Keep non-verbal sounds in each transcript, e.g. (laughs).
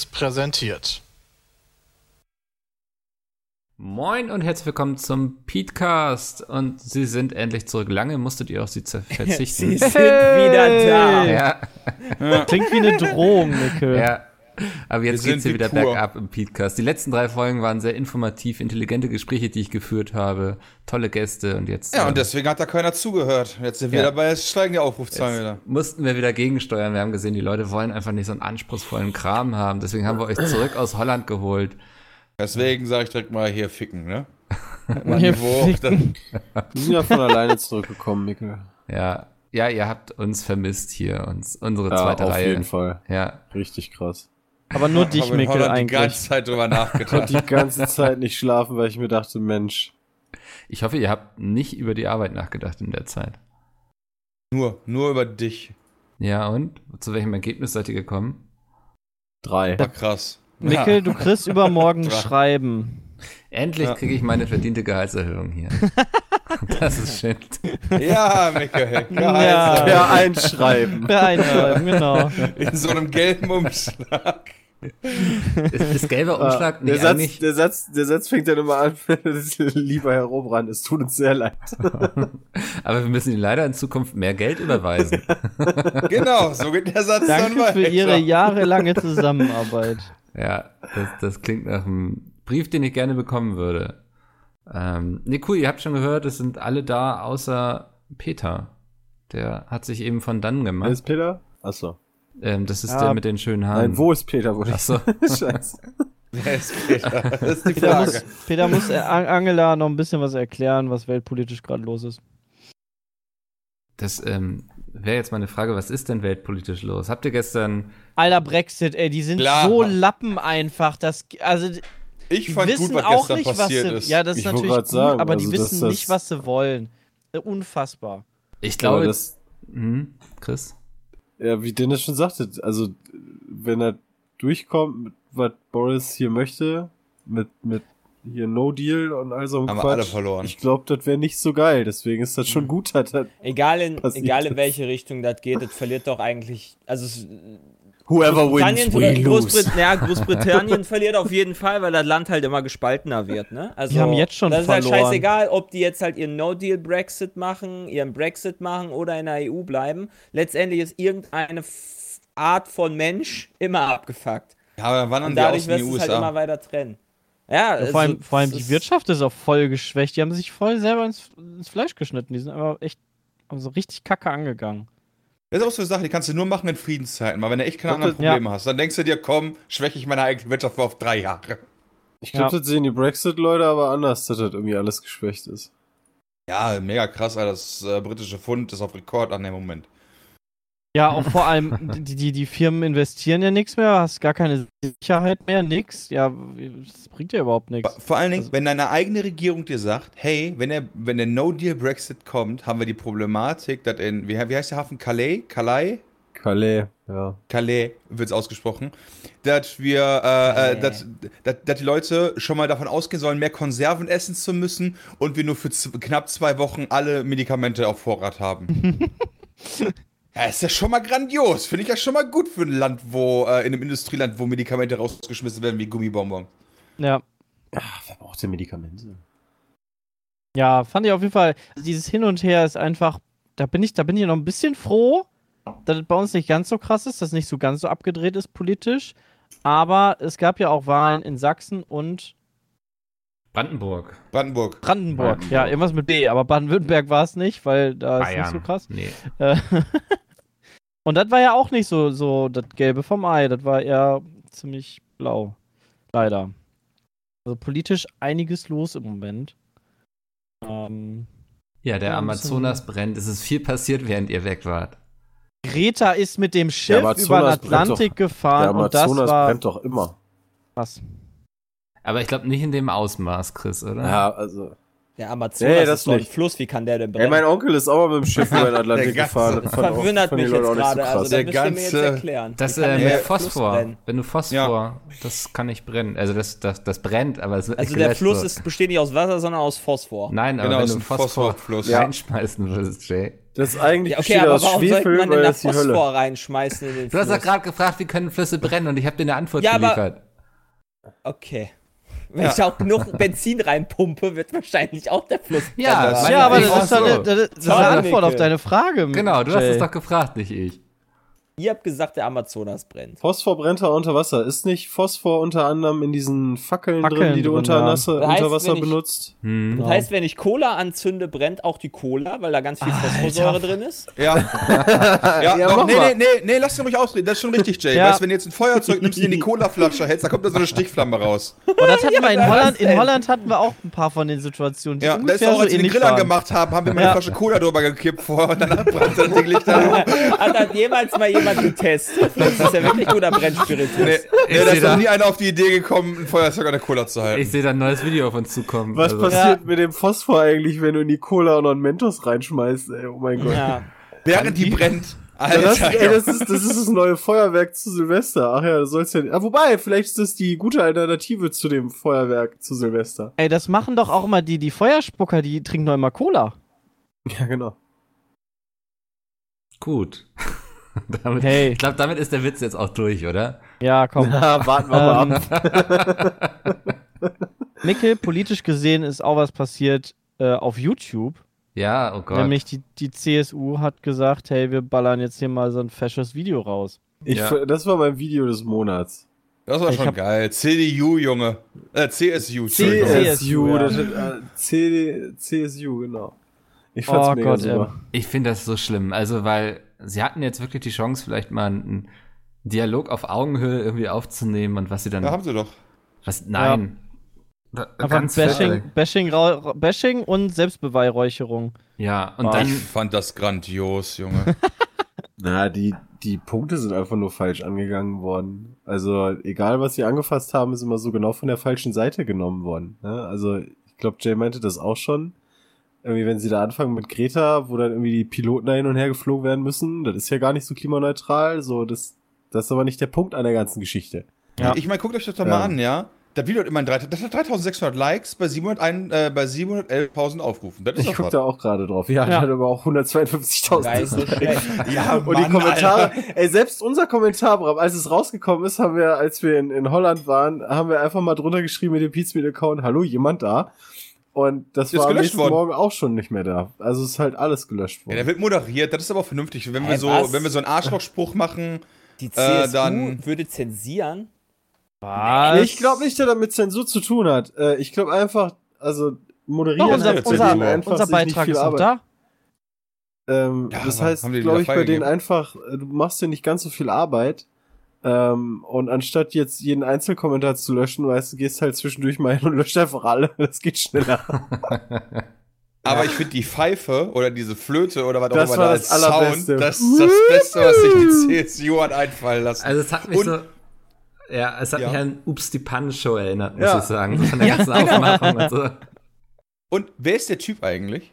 Seriös präsentiert. Moin und herzlich willkommen zum Petecast. Und Sie sind endlich zurück. Lange musstet ihr auf Sie (laughs) verzichten. Sie sind wieder da. (laughs) ja, Klingt wie eine Drohung, Nickel. ja. Aber jetzt Wir geht's sind hier wieder wie pur. bergab im Petecast. Die letzten drei Folgen waren sehr informativ, intelligente Gespräche, die ich geführt habe. Tolle Gäste und jetzt Ja, ähm, und deswegen hat da keiner zugehört. Jetzt sind wir Ja. dabei, jetzt steigen die Aufrufzahlen wieder. mussten wir wieder gegensteuern. Wir haben gesehen, die Leute wollen einfach nicht so einen anspruchsvollen Kram haben. Deswegen haben wir euch zurück aus Holland geholt. Deswegen sage ich direkt mal hier ficken, ne? (laughs) Hier ficken. Die sind ja von alleine zurückgekommen, Mikkel. Ja, ja, ihr habt uns vermisst hier, uns, unsere Ja, zweite auf Reihe. jeden Fall. Ja, Richtig krass. Aber nur (laughs) dich, hab Mikkel, Holland die eigentlich. ganze Zeit drüber Ich nachgedacht. die ganze Zeit nicht schlafen, weil ich mir dachte, Mensch, ich hoffe, ihr habt nicht über die Arbeit nachgedacht in der Zeit. nur, nur über dich. Ja, und? Zu welchem Ergebnis seid ihr gekommen? drei. War krass. Mikkel, du kriegst übermorgen (laughs) Schreiben. Endlich Ja. kriege ich meine verdiente Gehaltserhöhung hier. (laughs) das ist schön. Ja, Michael. Ja. Per Einschreiben. Per Einschreiben, genau. In so einem gelben Umschlag. Ist, ist gelber Umschlag der, nicht Satz, eigentlich... der, Satz, der Satz fängt dann immer an, (laughs) lieber Herr Robrand, es tut uns sehr leid. (laughs) Aber wir müssen Ihnen leider in Zukunft mehr Geld überweisen. (laughs) Genau, so geht der Satz dann Danke weiter. für Ihre jahrelange Zusammenarbeit. ja, das, das klingt nach einem Brief, den ich gerne bekommen würde. Ähm, nee, cool, ihr habt schon gehört, es sind alle da, außer Peter. Der hat sich eben von dann Wer gemacht. ist Peter? Achso. Ähm, das ist Ja. der mit den schönen Haaren. Nein, wo ist Peter? Wo Ach so. (laughs) (laughs) Scheiße. Wer ist Peter? Das ist die Peter Frage. muss, Peter muss äh, An- Angela noch ein bisschen was erklären, was weltpolitisch gerade los ist. Das ähm, wäre jetzt mal eine Frage, was ist denn weltpolitisch los? Habt ihr gestern, Alter, Brexit, ey, die sind Klar. so Lappen einfach. Das, also, die Ich fand wissen gut, was auch gestern nicht, was passiert sie. ist. Ja, das ist Ich natürlich gut, sagen, aber die also, dass wissen das- nicht, was sie wollen. Äh, Unfassbar. ich glaube, das, hm, Chris? Ja, wie Dennis schon sagte, also wenn er durchkommt, was Boris hier möchte, mit, mit hier No Deal und all so einem Haben Quatsch, alle verloren. ich glaube, das wäre nicht so geil. Deswegen ist das schon gut, dass das Egal in, Passiert egal in welche Richtung das geht, das verliert doch eigentlich. Also es, whoever Großbritannien, Großbrit ja, Großbritannien verliert auf jeden Fall, weil das Land halt immer gespaltener wird. Ne? Also, Die haben jetzt schon Das ist verloren. halt scheißegal, ob die jetzt halt ihren No-Deal-Brexit machen, ihren Brexit machen oder in der EU bleiben. Letztendlich ist irgendeine Art von Mensch immer abgefuckt. Ja, aber dann wandern Und die dadurch aus in die wirst du es halt immer USA. weiter trennen. Ja, Ja, vor allem, also, vor allem es die ist- Wirtschaft ist auch voll geschwächt. Die haben sich voll selber ins, ins Fleisch geschnitten. Die sind aber echt haben so richtig kacke angegangen. Das ist auch so eine Sache, die kannst du nur machen in Friedenszeiten. Weil wenn du echt keine Ja, anderen ja. Probleme hast, dann denkst du dir, komm, schwäche ich meine eigene Wirtschaft auf drei Jahre. Ich glaube, Ja. das sehen die Brexit-Leute aber anders, dass das irgendwie alles geschwächt ist. Ja, mega krass, Alter. Das äh, britische Pfund ist auf Rekord an dem Moment. Ja, auch vor allem, die, die, die Firmen investieren ja nichts mehr, hast gar keine Sicherheit mehr, nix. Ja, das bringt ja überhaupt nichts. Vor allen Dingen, Also- wenn deine eigene Regierung dir sagt, hey, wenn der, wenn der No-Deal-Brexit kommt, haben wir die Problematik, dass in, wie, wie heißt der Hafen? Calais? Calais? Calais, ja. Calais wird es ausgesprochen, dass wir, äh, äh, dass, dass, dass die Leute schon mal davon ausgehen sollen, mehr Konserven essen zu müssen und wir nur für knapp zwei Wochen alle Medikamente auf Vorrat haben. (laughs) ja, ist ja schon mal grandios. Finde ich ja schon mal gut für ein Land, wo, äh, in einem Industrieland, wo Medikamente rausgeschmissen werden wie Gummibonbon. Ja. Ach, wer braucht denn Medikamente? Ja, fand ich auf jeden Fall, dieses Hin und Her ist einfach, da bin ich, da bin ich noch ein bisschen froh, dass es bei uns nicht ganz so krass ist, dass es nicht so ganz so abgedreht ist politisch. Aber es gab ja auch Wahlen in Sachsen und Brandenburg. Brandenburg. Brandenburg. Brandenburg. Ja, irgendwas mit B, aber Baden-Württemberg war es nicht, weil da ist nicht so krass. Nee. (laughs) Und das war ja auch nicht so, so das Gelbe vom Ei, das war eher ziemlich blau. Leider. Also politisch einiges los im Moment. Ähm, Ja, der Amazonas brennt. Es ist viel passiert, während ihr weg wart. Greta ist mit dem Schiff Amazonas über den Atlantik Der gefahren und das Amazonas war brennt doch immer. krass. Aber ich glaube nicht in dem Ausmaß, Chris, oder? Ja, also. Der Amazonas Nee, das ist doch ein nicht. Fluss, wie kann der denn Ey, brennen? mein Onkel ist auch mal mit dem Schiff über den (laughs) Atlantik gefahren. Das Verwundert mich jetzt so gerade, krass. also Der müsst ihr mir jetzt ganze- erklären. Das äh, mit Fluss Phosphor. Wenn du Phosphor, das kann nicht brennen. Also das, das, das brennt, aber es wird Also der Fluss ist, besteht nicht aus Wasser, sondern aus Phosphor. Nein, aber Genau, wenn du ein Phosphor Phosphorfluss. reinschmeißen würdest, Jay, Das ist eigentlich Ja, okay, aber aus warum sollte Schwefel, man weil denn da das ist die Hölle. Phosphor reinschmeißen in den Du hast Fluss? doch gerade gefragt, wie können Flüsse brennen und ich habe dir eine Antwort Ja, geliefert. Okay. Wenn Ja. ich auch genug Benzin reinpumpe, wird wahrscheinlich auch der Fluss Ja, Ja, aber das ist, doch so. eine, das ist eine Antwort auf deine Frage. Genau, du hast Jay. es doch gefragt, nicht ich. Ihr habt gesagt, der Amazonas brennt. Phosphor brennt da unter Wasser. Ist nicht Phosphor unter anderem in diesen Fackeln, drin, Fackeln die du drin, unter, ja. Wasser, Das heißt, unter Wasser ich- benutzt? Hm. Das heißt, wenn ich Cola anzünde, brennt auch die Cola, weil da ganz viel Phosphorsäure drin ist. Ja. (laughs) ja, Ja, doch, nee, nee, nee, nee, lass ihn ruhig ausreden. Das ist schon richtig, Jay. Ja. Weißt du, wenn du jetzt ein Feuerzeug nimmst und in die Colaflasche hältst, da kommt da so eine Stichflamme raus. Und das hatten wir in Holland. In? Holland hatten wir auch ein paar von den Situationen, die Ja, das ist auch, so als wir den ähnlich Grill waren. angemacht haben, haben wir mal eine. Flasche Cola drüber gekippt vorher und danach brannte das Ding Licht da. (laughs) Hat das jemals mal jemand getestet? (laughs) Das ist ja wirklich guter Brennspiritus. Nee, nee, da ist noch nie einer auf die Idee gekommen, ein Feuerzeug an der Cola zu halten. Ich sehe da ein neues Video auf uns zukommen. Was Also, passiert mit dem Phosphor eigentlich, wenn du in die Cola und noch einen Mentos reinschmeißt? Ey, oh mein Gott. Ja. Während die brennt. Ja, Alter, das, ey, das, ist, das ist das neue Feuerwerk zu Silvester. Ach ja, das soll's ja. Ah, wobei, vielleicht ist das die gute Alternative zu dem Feuerwerk zu Silvester. Ey, das machen doch auch immer die, die Feuerspucker, die trinken doch immer Cola. Ja, genau. Gut. (laughs) damit, Hey. Ich glaube, damit ist der Witz jetzt auch durch, oder? Ja, komm. (laughs) Na, warten wir mal Ähm, ab. (laughs) Nickel, politisch gesehen ist auch was passiert äh, auf YouTube. Ja, oh Gott. Nämlich die, die CSU hat gesagt, hey, wir ballern jetzt hier mal so ein fesches Video raus. Ich, Ja. Das war mein Video des Monats. Das war Ich schon geil. CDU, Junge. Äh, CSU. CSU, ja. äh, CD, CSU, genau. Ich Oh fand's mega Gott, super. Ich finde das so schlimm. Also, weil sie hatten jetzt wirklich die Chance, vielleicht mal einen Dialog auf Augenhöhe irgendwie aufzunehmen und was sie dann. Da haben sie doch. was, nein. Da- Einfach Ganz Bashing. Bashing, Bashing und Selbstbeweihräucherung. Ja, und Oh, dann. Ich fand das grandios, Junge. (laughs) Na, die, die Punkte sind einfach nur falsch angegangen worden. Also, egal was sie angefasst haben, ist immer so genau von der falschen Seite genommen worden. Ne? Also, ich glaube, Jay meinte das auch schon. Irgendwie, wenn sie da anfangen mit Greta, wo dann irgendwie die Piloten da hin und her geflogen werden müssen, das ist ja gar nicht so klimaneutral. So, das, das ist aber nicht der Punkt an der ganzen Geschichte. Ja. Ich meine, guckt euch das doch Ja. mal an, ja. Das Video hat immerhin 3, das hat 3600 Likes bei, 701, äh, bei 711.000 Aufrufen. Das ist Ich doch guck was. da auch gerade drauf. Ja, Ja. hat aber auch 152.000. Geil, so schlecht. Ja, (laughs) Und die Mann, Kommentare, Alter. ey, selbst unser Kommentar, Bram, als es rausgekommen ist, haben wir, als wir in, in Holland waren, haben wir einfach mal drunter geschrieben mit dem Pizmeet-Account, hallo, jemand da? Und das Ist war am nächsten worden. Morgen auch schon nicht mehr da. Also es ist halt alles gelöscht Ja, worden. der wird moderiert, das ist aber vernünftig. Wenn wir Hä, so, was? wenn wir so einen Arschlochspruch machen, Die CSU dann- würde zensieren. Was? Nee, ich glaube nicht, dass er mit Zensur zu tun hat. Äh, ich glaube einfach, also moderieren Doch, unser, ja, unser, einfach unser sich nicht Beitrag viel ist Arbeit. da. Ähm, Ja, das heißt, glaube ich, bei denen einfach, äh, du machst dir nicht ganz so viel Arbeit. Ähm, und anstatt jetzt jeden Einzelkommentar zu löschen, weißt du, gehst halt zwischendurch mal hin und löscht einfach alle. (laughs) Das geht schneller. (laughs) aber ich finde die Pfeife oder diese Flöte oder was Das auch immer war da das als. Sound, das ist das Beste, was sich die CSU hat einfallen lassen. Also es hat mich Und- so. Ja, es hat Ja. mich an Ups die Punch-Show erinnert, muss Ja. ich sagen. So von der ganzen Aufmachung und so. Und wer ist der Typ eigentlich?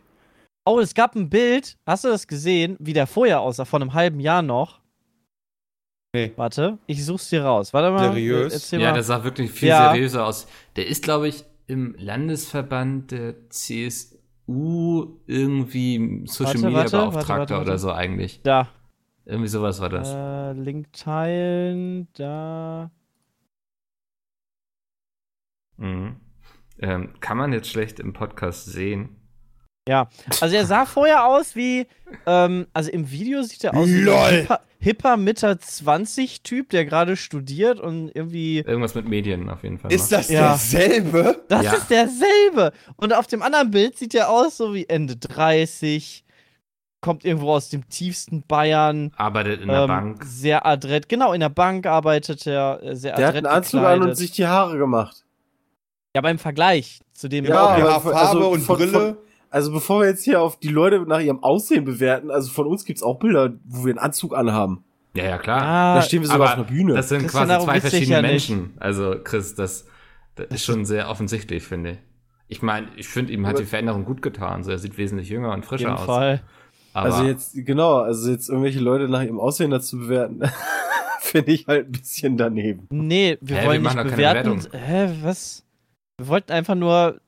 Oh, es gab ein Bild. Hast du das gesehen, wie der vorher aussah, vor einem halben Jahr noch? Nee. Warte, ich such's dir raus. Warte mal. Seriös? Erzähl Ja, mal. das sah wirklich viel Ja. seriöser aus. Der ist, glaube ich, im Landesverband der CSU irgendwie Social Warte, Media warte, warte, Beauftragter warte, warte. oder so eigentlich. da. Irgendwie sowas war das. Äh, Link teilen, da. Mhm. Ähm, kann man jetzt schlecht im Podcast sehen. Also er sah vorher aus wie, ähm, also im Video sieht er aus wie Lol. ein hipper, hipper Mitte 20 Typ, der gerade studiert und irgendwie. Irgendwas mit Medien auf jeden Fall. Ist noch. das Ja. derselbe? Das Ja. ist derselbe. Und auf dem anderen Bild sieht er aus so wie Ende 30, kommt irgendwo aus dem tiefsten Bayern. Arbeitet in der ähm, Bank. Sehr adrett. Genau, in der Bank arbeitet er äh, sehr Der hat adrett einen Anzug gekleidet. an und sich die Haare gemacht. Ja, beim Vergleich zu dem. Ja, Ja, ja von- Farbe also und von- Brille. von- Also bevor wir jetzt hier auf die Leute nach ihrem Aussehen bewerten, also von uns gibt's auch Bilder, wo wir einen Anzug anhaben. Ja, ja, klar. Ah, da stehen wir sogar auf einer Bühne. Das sind Christian, quasi zwei verschiedene nicht. Menschen. Also, Chris, das, das ist schon sehr offensichtlich, finde ich. Ich meine, ich finde, ihm hat Aber- die Veränderung gut getan. So, er sieht wesentlich jünger und auf frischer jeden aus. Fall. Aber also jetzt, genau, also jetzt irgendwelche Leute nach ihrem Aussehen dazu bewerten, (laughs) finde ich halt ein bisschen daneben. Nee, wir Hä, wir wollen machen nicht bewerten. Hä, was? Wir wollten einfach nur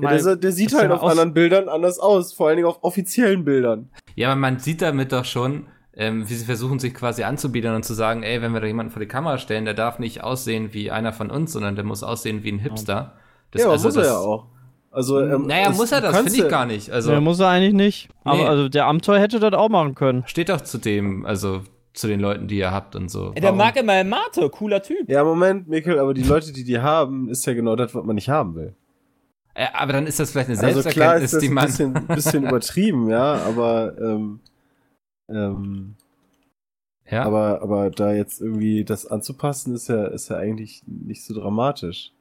Ja, der, der sieht halt auf anderen Bildern anders aus, vor allen Dingen auf offiziellen Bildern. Ja, aber man sieht damit doch schon, ähm, wie sie versuchen, sich quasi anzubieten und zu sagen, ey, wenn wir da jemanden vor die Kamera stellen, der darf nicht aussehen wie einer von uns, sondern der muss aussehen wie ein Hipster. Das, ja, also muss er das- ja auch. Also, ähm, Naja, muss er das? Finde ich gar nicht. Also nee, muss er eigentlich nicht. Aber Nee. also der Amtor hätte das auch machen können. steht doch zu dem, also zu den Leuten, die ihr habt und so. Der Warum? mag immer Mate, cooler Typ. Ja, Moment, Mikkel, aber die Leute, die die haben, ist ja genau das, was man nicht haben will. Äh, aber dann ist das vielleicht eine Also klar Selbsterkenntnis, ist das die ein man. bisschen, (laughs) bisschen übertrieben, ja, aber ähm, ähm, ja, aber aber da jetzt irgendwie das anzupassen, ist ja ist ja eigentlich nicht so dramatisch.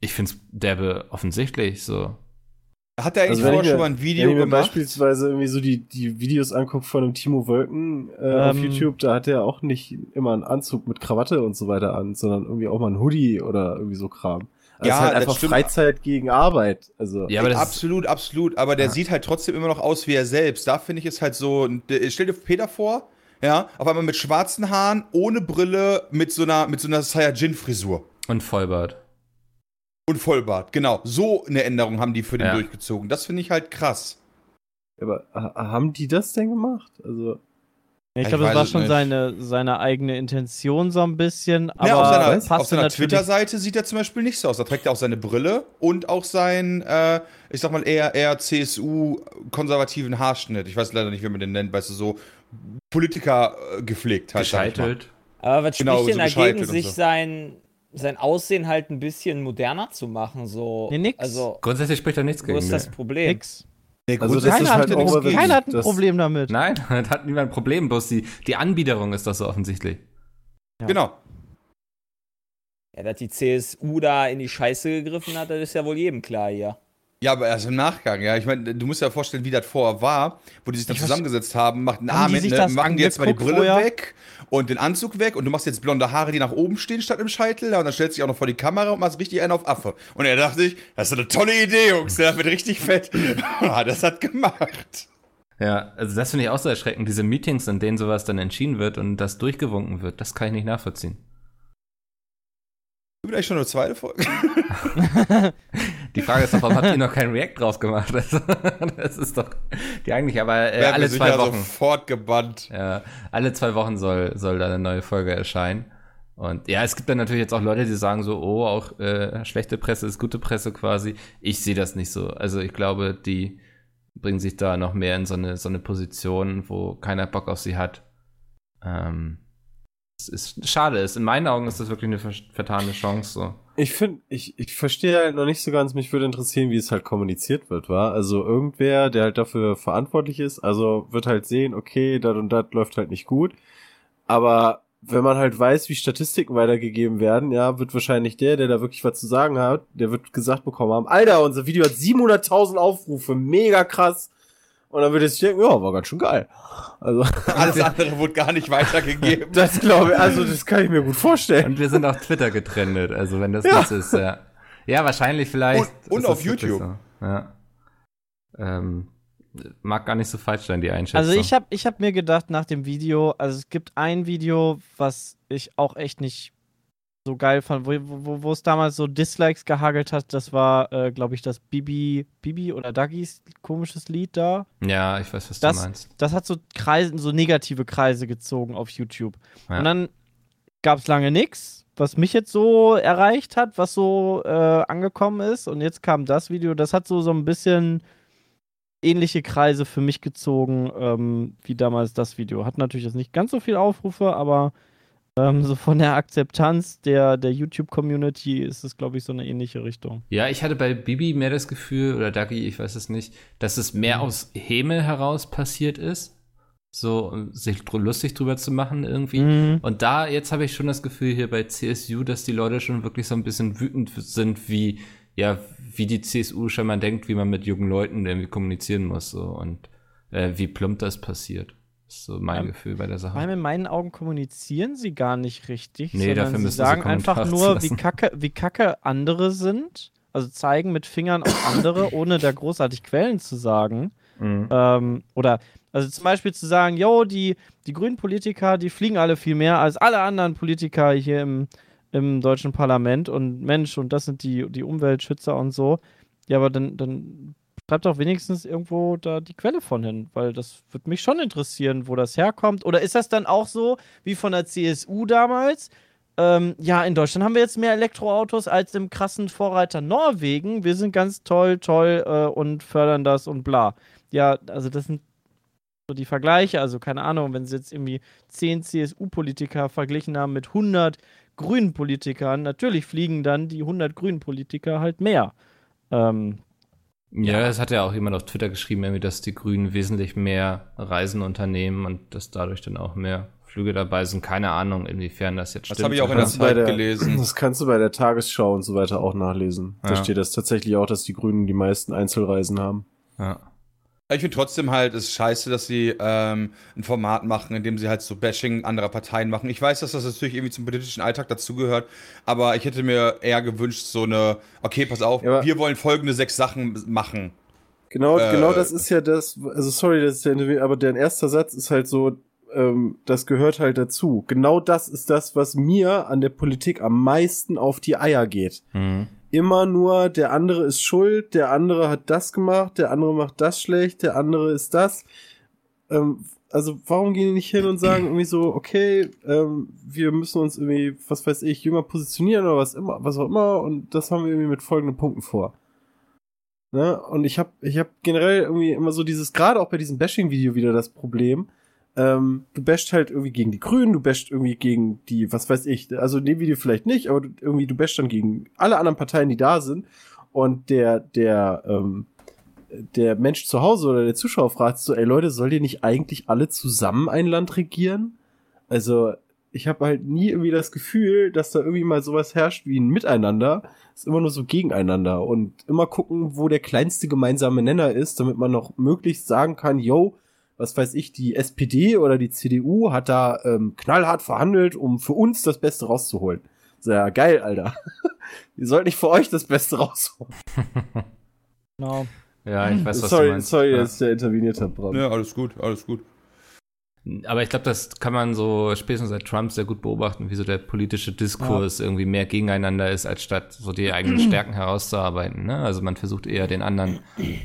ich finde es derbe offensichtlich so. Hat er eigentlich Also wenn vorher schon mal ein Wenn Video ich mir gemacht? beispielsweise irgendwie so die, die Videos angucke von einem Timo Wölken äh, auf Ähm. YouTube, da hat er auch nicht immer einen Anzug mit Krawatte und so weiter an, sondern irgendwie auch mal ein Hoodie oder irgendwie so Kram. Also Ja, es ist halt das einfach. Freizeit gegen Arbeit. Also Ja, aber das ist, absolut, absolut. Aber der Ja. sieht halt trotzdem immer noch aus wie er selbst. Da finde ich es halt so. Stell dir Peter vor, ja, auf einmal mit schwarzen Haaren, ohne Brille, mit so einer, mit so einer Saiyajin-Frisur. und Vollbart. Und Vollbart, genau. So eine Änderung haben die für den Ja. durchgezogen. Das finde ich halt krass. aber ha- haben die das denn gemacht? Also Ich glaube, das war schon nicht. seine, seine eigene Intention so ein bisschen. Aber ja, auf seiner, auf seiner Twitter-Seite sieht er zum Beispiel nicht so aus. Da trägt er auch seine Brille und auch seinen, äh, ich sag mal, eher, eher CSU-konservativen Haarschnitt. Ich weiß leider nicht, wie man den nennt, weißt du, so Politiker äh, gepflegt halt. Gescheitelt. Aber was Genau, spricht denn so dagegen, sich so. sein, sein Aussehen halt ein bisschen moderner zu machen? So. Nee, nix. Also, Grundsätzlich spricht da nichts wo gegen. ist das. Problem? Nix. Nee, Also das grundsätzlich ist Keiner, halt hat, er keiner hat ein Das- Problem damit. Nein, (laughs) das hat niemand ein Problem, bloß die, die Anbiederung ist doch so offensichtlich. Genau. Ja, dass die CSU da in die Scheiße gegriffen hat, das ist ja wohl jedem klar hier. Ja, aber erst im Nachgang, ja. Ich meine, du musst dir ja vorstellen, wie das vorher war, wo die sich dann Ich zusammengesetzt haben, macht einen Arm sich ne, machen die jetzt mal die Brille vorher? weg und den Anzug weg und du machst jetzt blonde Haare, die nach oben stehen statt im Scheitel, ja, und dann stellst du dich auch noch vor die Kamera und machst richtig einen auf Affe. Und er dachte ich, das ist eine tolle Idee, Jungs, der wird richtig fett. (laughs) Ah, das hat gemacht. Ja, also das finde ich auch so erschreckend. Diese Meetings, in denen sowas dann entschieden wird und das durchgewunken wird, das kann ich nicht nachvollziehen. Eigentlich schon eine zweite Folge? (laughs) Die Frage ist doch, warum habt ihr noch kein React drauf gemacht? (laughs) Also, das ist doch die eigentlich, aber äh, alle zwei Wochen. sofort gebannt. Ja, alle zwei Wochen soll, soll da eine neue Folge erscheinen. Und ja, es gibt dann natürlich jetzt auch Leute, die sagen so, oh, auch äh, schlechte Presse ist gute Presse quasi. Ich sehe das nicht so. Also ich glaube, die bringen sich da noch mehr in so eine, so eine Position, wo keiner Bock auf sie hat. Ähm, es ist schade ist. In meinen Augen ist das wirklich eine ver vertane Chance. So. Ich finde, ich, ich verstehe halt noch nicht so ganz, mich würde interessieren, wie es halt kommuniziert wird, war. Also irgendwer, der halt dafür verantwortlich ist, also wird halt sehen, okay, das und das läuft halt nicht gut. Aber wenn man halt weiß, wie Statistiken weitergegeben werden, ja, wird wahrscheinlich der, der da wirklich was zu sagen hat, der wird gesagt bekommen haben, Alter, unser Video hat 700.000 Aufrufe, mega krass. Und dann würde ich denken, ja, war ganz schön geil. Also, (laughs) Alles andere wurde gar nicht weitergegeben. (laughs) das glaube ich, also das kann ich mir gut vorstellen. Und wir sind auf Twitter getrennt, also wenn das Ja. nichts ist, ja. Ja, wahrscheinlich vielleicht. Und- und auf das YouTube. So. Ja. Ähm, mag gar nicht so falsch sein, die Einschätzung. Also ich habe ich hab mir gedacht nach dem Video, also es gibt ein Video, was ich auch echt nicht so geil fand, wo, wo, wo es damals so Dislikes gehagelt hat. Das war, äh, glaube ich, das Bibi, Bibi oder Duggis komisches Lied da. Ja, ich weiß, was Das- du meinst. Das hat so Kreise, so negative Kreise gezogen auf YouTube. Ja. Und dann gab es lange nichts, was mich jetzt so erreicht hat, was so äh, angekommen ist. Und jetzt kam das Video, das hat so, so ein bisschen ähnliche Kreise für mich gezogen, ähm, wie damals das Video. Hat natürlich jetzt nicht ganz so viel Aufrufe, aber ähm, so von der Akzeptanz der, der YouTube-Community ist es, glaube ich, so eine ähnliche Richtung. Ja, ich hatte bei Bibi mehr das Gefühl, oder Dagi, ich weiß es nicht, dass es mehr Mhm. aus Häme heraus passiert ist. So, um sich lustig drüber zu machen irgendwie. Mhm. Und da, jetzt habe ich schon das Gefühl hier bei CSU, dass die Leute schon wirklich so ein bisschen wütend sind, wie, ja, wie die CSU schon mal denkt, wie man mit jungen Leuten irgendwie kommunizieren muss, so, und äh, wie plump das passiert. Ist so mein Ja. Gefühl bei der Sache. Weil in meinen Augen kommunizieren sie gar nicht richtig, Nee, dafür sie müssen sie sagen Kommentare einfach (laughs) nur, wie kacke, wie kacke andere sind. Also zeigen mit Fingern auf andere, (coughs) ohne da großartig Quellen zu sagen. Mhm. Ähm, oder also zum Beispiel zu sagen, yo, die, die grünen Politiker, die fliegen alle viel mehr als alle anderen Politiker hier im, im deutschen Parlament und Mensch, und das sind die, die Umweltschützer und so. Ja, aber dann, dann schreibt doch wenigstens irgendwo da die Quelle von hin, weil das würde mich schon interessieren, wo das herkommt. Oder ist das dann auch so wie von der CSU damals? Ähm, ja, in Deutschland haben wir jetzt mehr Elektroautos als im krassen Vorreiter Norwegen. Wir sind ganz toll, toll äh, und fördern das und bla. Ja, also das sind so die Vergleiche. Also keine Ahnung, wenn sie jetzt irgendwie 10 CSU-Politiker verglichen haben mit 100 grünen Politikern, natürlich fliegen dann die 100 grünen Politiker halt mehr. Ähm, Ja, es hat ja auch jemand auf Twitter geschrieben, irgendwie, dass die Grünen wesentlich mehr Reisen unternehmen und dass dadurch dann auch mehr Flüge dabei sind. Keine Ahnung, inwiefern das jetzt Das stimmt. habe ich auch in der Zeit der, gelesen. Das kannst du bei der Tagesschau und so weiter auch nachlesen. Da Ja. steht das tatsächlich auch, dass die Grünen die meisten Einzelreisen haben. ja. Ich finde trotzdem halt, es ist scheiße, dass sie ähm, ein Format machen, in dem sie halt so Bashing anderer Parteien machen. Ich weiß, dass das natürlich irgendwie zum politischen Alltag dazugehört, aber ich hätte mir eher gewünscht, so eine, okay, pass auf, Ja, wir wollen folgende sechs Sachen machen. Genau, Äh, genau das ist ja das, also sorry, das ist ja, eine- aber dein erster Satz ist halt so, ähm, das gehört halt dazu. Genau das ist das, was mir an der Politik am meisten auf die Eier geht. Mhm. Immer nur, der andere ist schuld, der andere hat das gemacht, der andere macht das schlecht, der andere ist das. Ähm, also warum gehen die nicht hin und sagen irgendwie so, okay, ähm, wir müssen uns irgendwie, was weiß ich, jünger positionieren oder was immer, was auch immer und das haben wir irgendwie mit folgenden Punkten vor. Ne? Und ich habe ich hab generell irgendwie immer so dieses, gerade auch bei diesem Bashing-Video wieder das Problem, ähm, du basht halt irgendwie gegen die Grünen, du basht irgendwie gegen die, was weiß ich, also in dem Video vielleicht nicht, aber du, irgendwie du basht dann gegen alle anderen Parteien, die da sind und der, der, ähm, der Mensch zu Hause oder der Zuschauer fragt so, ey Leute, sollt ihr nicht eigentlich alle zusammen ein Land regieren? Also, ich habe halt nie irgendwie das Gefühl, dass da irgendwie mal sowas herrscht wie ein Miteinander. ist immer nur so gegeneinander und immer gucken, wo der kleinste gemeinsame Nenner ist, damit man noch möglichst sagen kann, yo, was weiß ich, die SPD oder die CDU hat da ähm, knallhart verhandelt, um für uns das Beste rauszuholen. Sehr geil, Alter. (laughs) Ihr sollt nicht für euch das Beste rausholen. (laughs) genau. Ja, ich weiß, was sorry, du meinst. sorry, ja. dass ich da interveniert habe, Bram. Ja, alles gut, alles gut. Aber ich glaube, das kann man so spätestens seit Trump sehr gut beobachten, wie so der politische Diskurs irgendwie mehr gegeneinander ist, als statt so die eigenen Stärken herauszuarbeiten. Ne? Also man versucht eher den anderen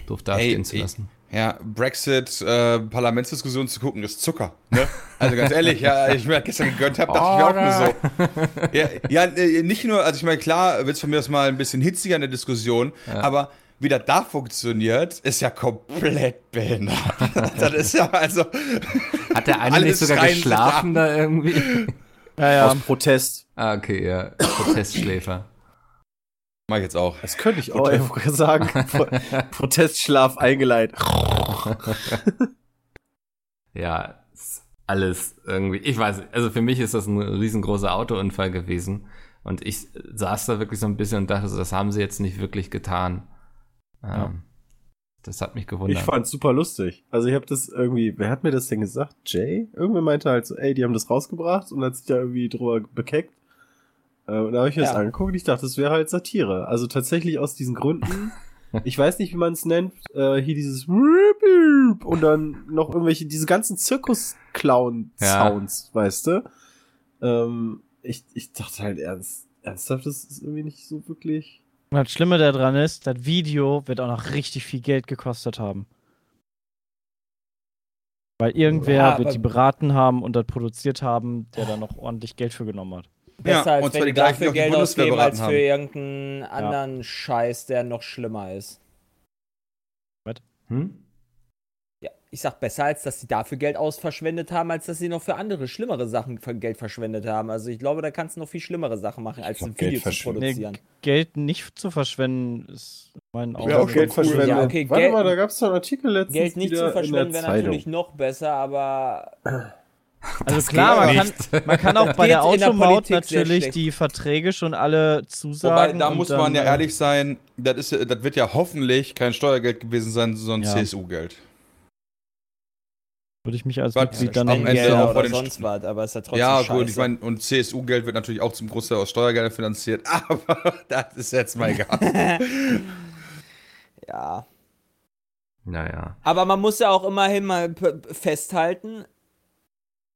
doof dastehen Ey, zu lassen. Ja, Brexit, äh, Parlamentsdiskussion zu gucken, ist Zucker. Ne? Also ganz ehrlich, ja, ich mir gestern gegönnt habe, dachte ich mir auch nur so. Ja, ja äh, nicht nur, also ich meine, klar, wird's von mir aus mal ein bisschen hitziger in der Diskussion, aber wie das da funktioniert, ist ja komplett behindert. (laughs) das ist ja, also, Hat der eine nicht sogar geschlafen da irgendwie? Ja, ja. Aus Protest. ah, okay, ja. Protestschläfer. Mach ich jetzt auch. Das könnte ich auch einfach sagen. Pro (laughs) Protestschlaf eingeleitet. (laughs) Ja, ist alles irgendwie. Ich weiß, also für mich ist das ein riesengroßer Autounfall gewesen. Und ich saß da wirklich so ein bisschen und dachte das haben sie jetzt nicht wirklich getan. Ähm, Das hat mich gewundert. Ich fand's super lustig. Also ich habe das irgendwie, wer hat mir das denn gesagt? Jay? Irgendwer meinte halt so, ey, die haben das rausgebracht und hat sich da irgendwie drüber bekeckt. Äh, und da habe ich mir das Ja. angeguckt und ich dachte, das wäre halt Satire. Also tatsächlich aus diesen Gründen. (laughs) ich weiß nicht, wie man es nennt. Äh, hier dieses und dann noch irgendwelche, diese ganzen Zirkus-Clown-Sounds, weißt du? Ähm, ich, ich dachte halt ernst, ernsthaft, das ist irgendwie nicht so wirklich. Und das Schlimme daran ist, das Video wird auch noch richtig viel Geld gekostet haben. Weil irgendwer Ja, wird die beraten haben und das produziert haben, der da noch ordentlich Geld für genommen hat. Besser Ja, als und wenn die dafür Geld ausgeben, als für haben. irgendeinen anderen Scheiß, der noch schlimmer ist. hm? Ja, ich sag besser, als dass sie dafür Geld ausverschwendet haben, als dass sie noch für andere schlimmere Sachen für Geld verschwendet haben. Also ich glaube, da kannst du noch viel schlimmere Sachen machen, als ein Video zu verschwenden. produzieren. Geld nicht zu verschwenden ist in meinen Augen. Ja, auch Geld schon cool. verschwendet. Ja, okay, Warte Geld- mal, da gab es doch einen Artikel letztens Geld nicht zu verschwenden wäre natürlich noch besser, aber (clears throat) Also klar, man kann, man kann auch bei der Automaut natürlich die Verträge schon alle Wobei, zusagen. da und muss dann, man ja äh, ehrlich sein, das, ist, das wird ja hoffentlich kein Steuergeld gewesen sein, sondern Ja. CSU-Geld. Würde ich mich als? Mitglied dann Am Ende nicht auch oder den sonst was, aber es ist ja trotzdem Ja, scheiße. gut, ich meine, und CSU-Geld wird natürlich auch zum Großteil aus Steuergeldern finanziert, (laughs) aber das ist jetzt mal egal. (laughs) ja. Naja. Aber man muss ja auch immerhin mal festhalten,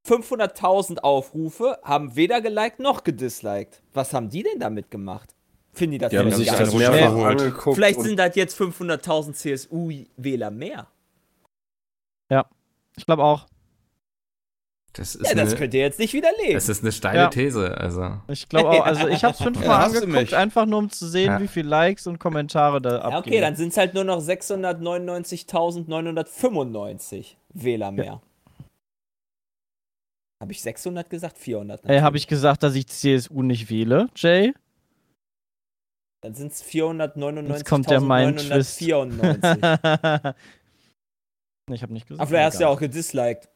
500.000 Aufrufe haben weder geliked noch gedisliked. Was haben die denn damit gemacht? Finden die das Die haben vielleicht sich gar das mehrfach angeguckt. Vielleicht sind das jetzt 500.000 CSU-Wähler mehr. Ich glaube auch. Das ist, Ja, das eine, könnt ihr jetzt nicht widerlegen. das ist eine steile Ja. These. Also. Ich glaube auch. Also ich habe es (laughs) fünfmal Ja, angeguckt, einfach nur um zu sehen, Ja. wie viel Likes und Kommentare da ja, abgehen. okay, dann sind es halt nur noch 699.995 Wähler mehr. Habe ich 600 gesagt? 400. Ey, habe ich gesagt, dass ich CSU nicht wähle, Jay? Dann sind es Jetzt kommt der. 499. (laughs) ich habe nicht gesagt. Aber vielleicht hast du ja auch gedisliked.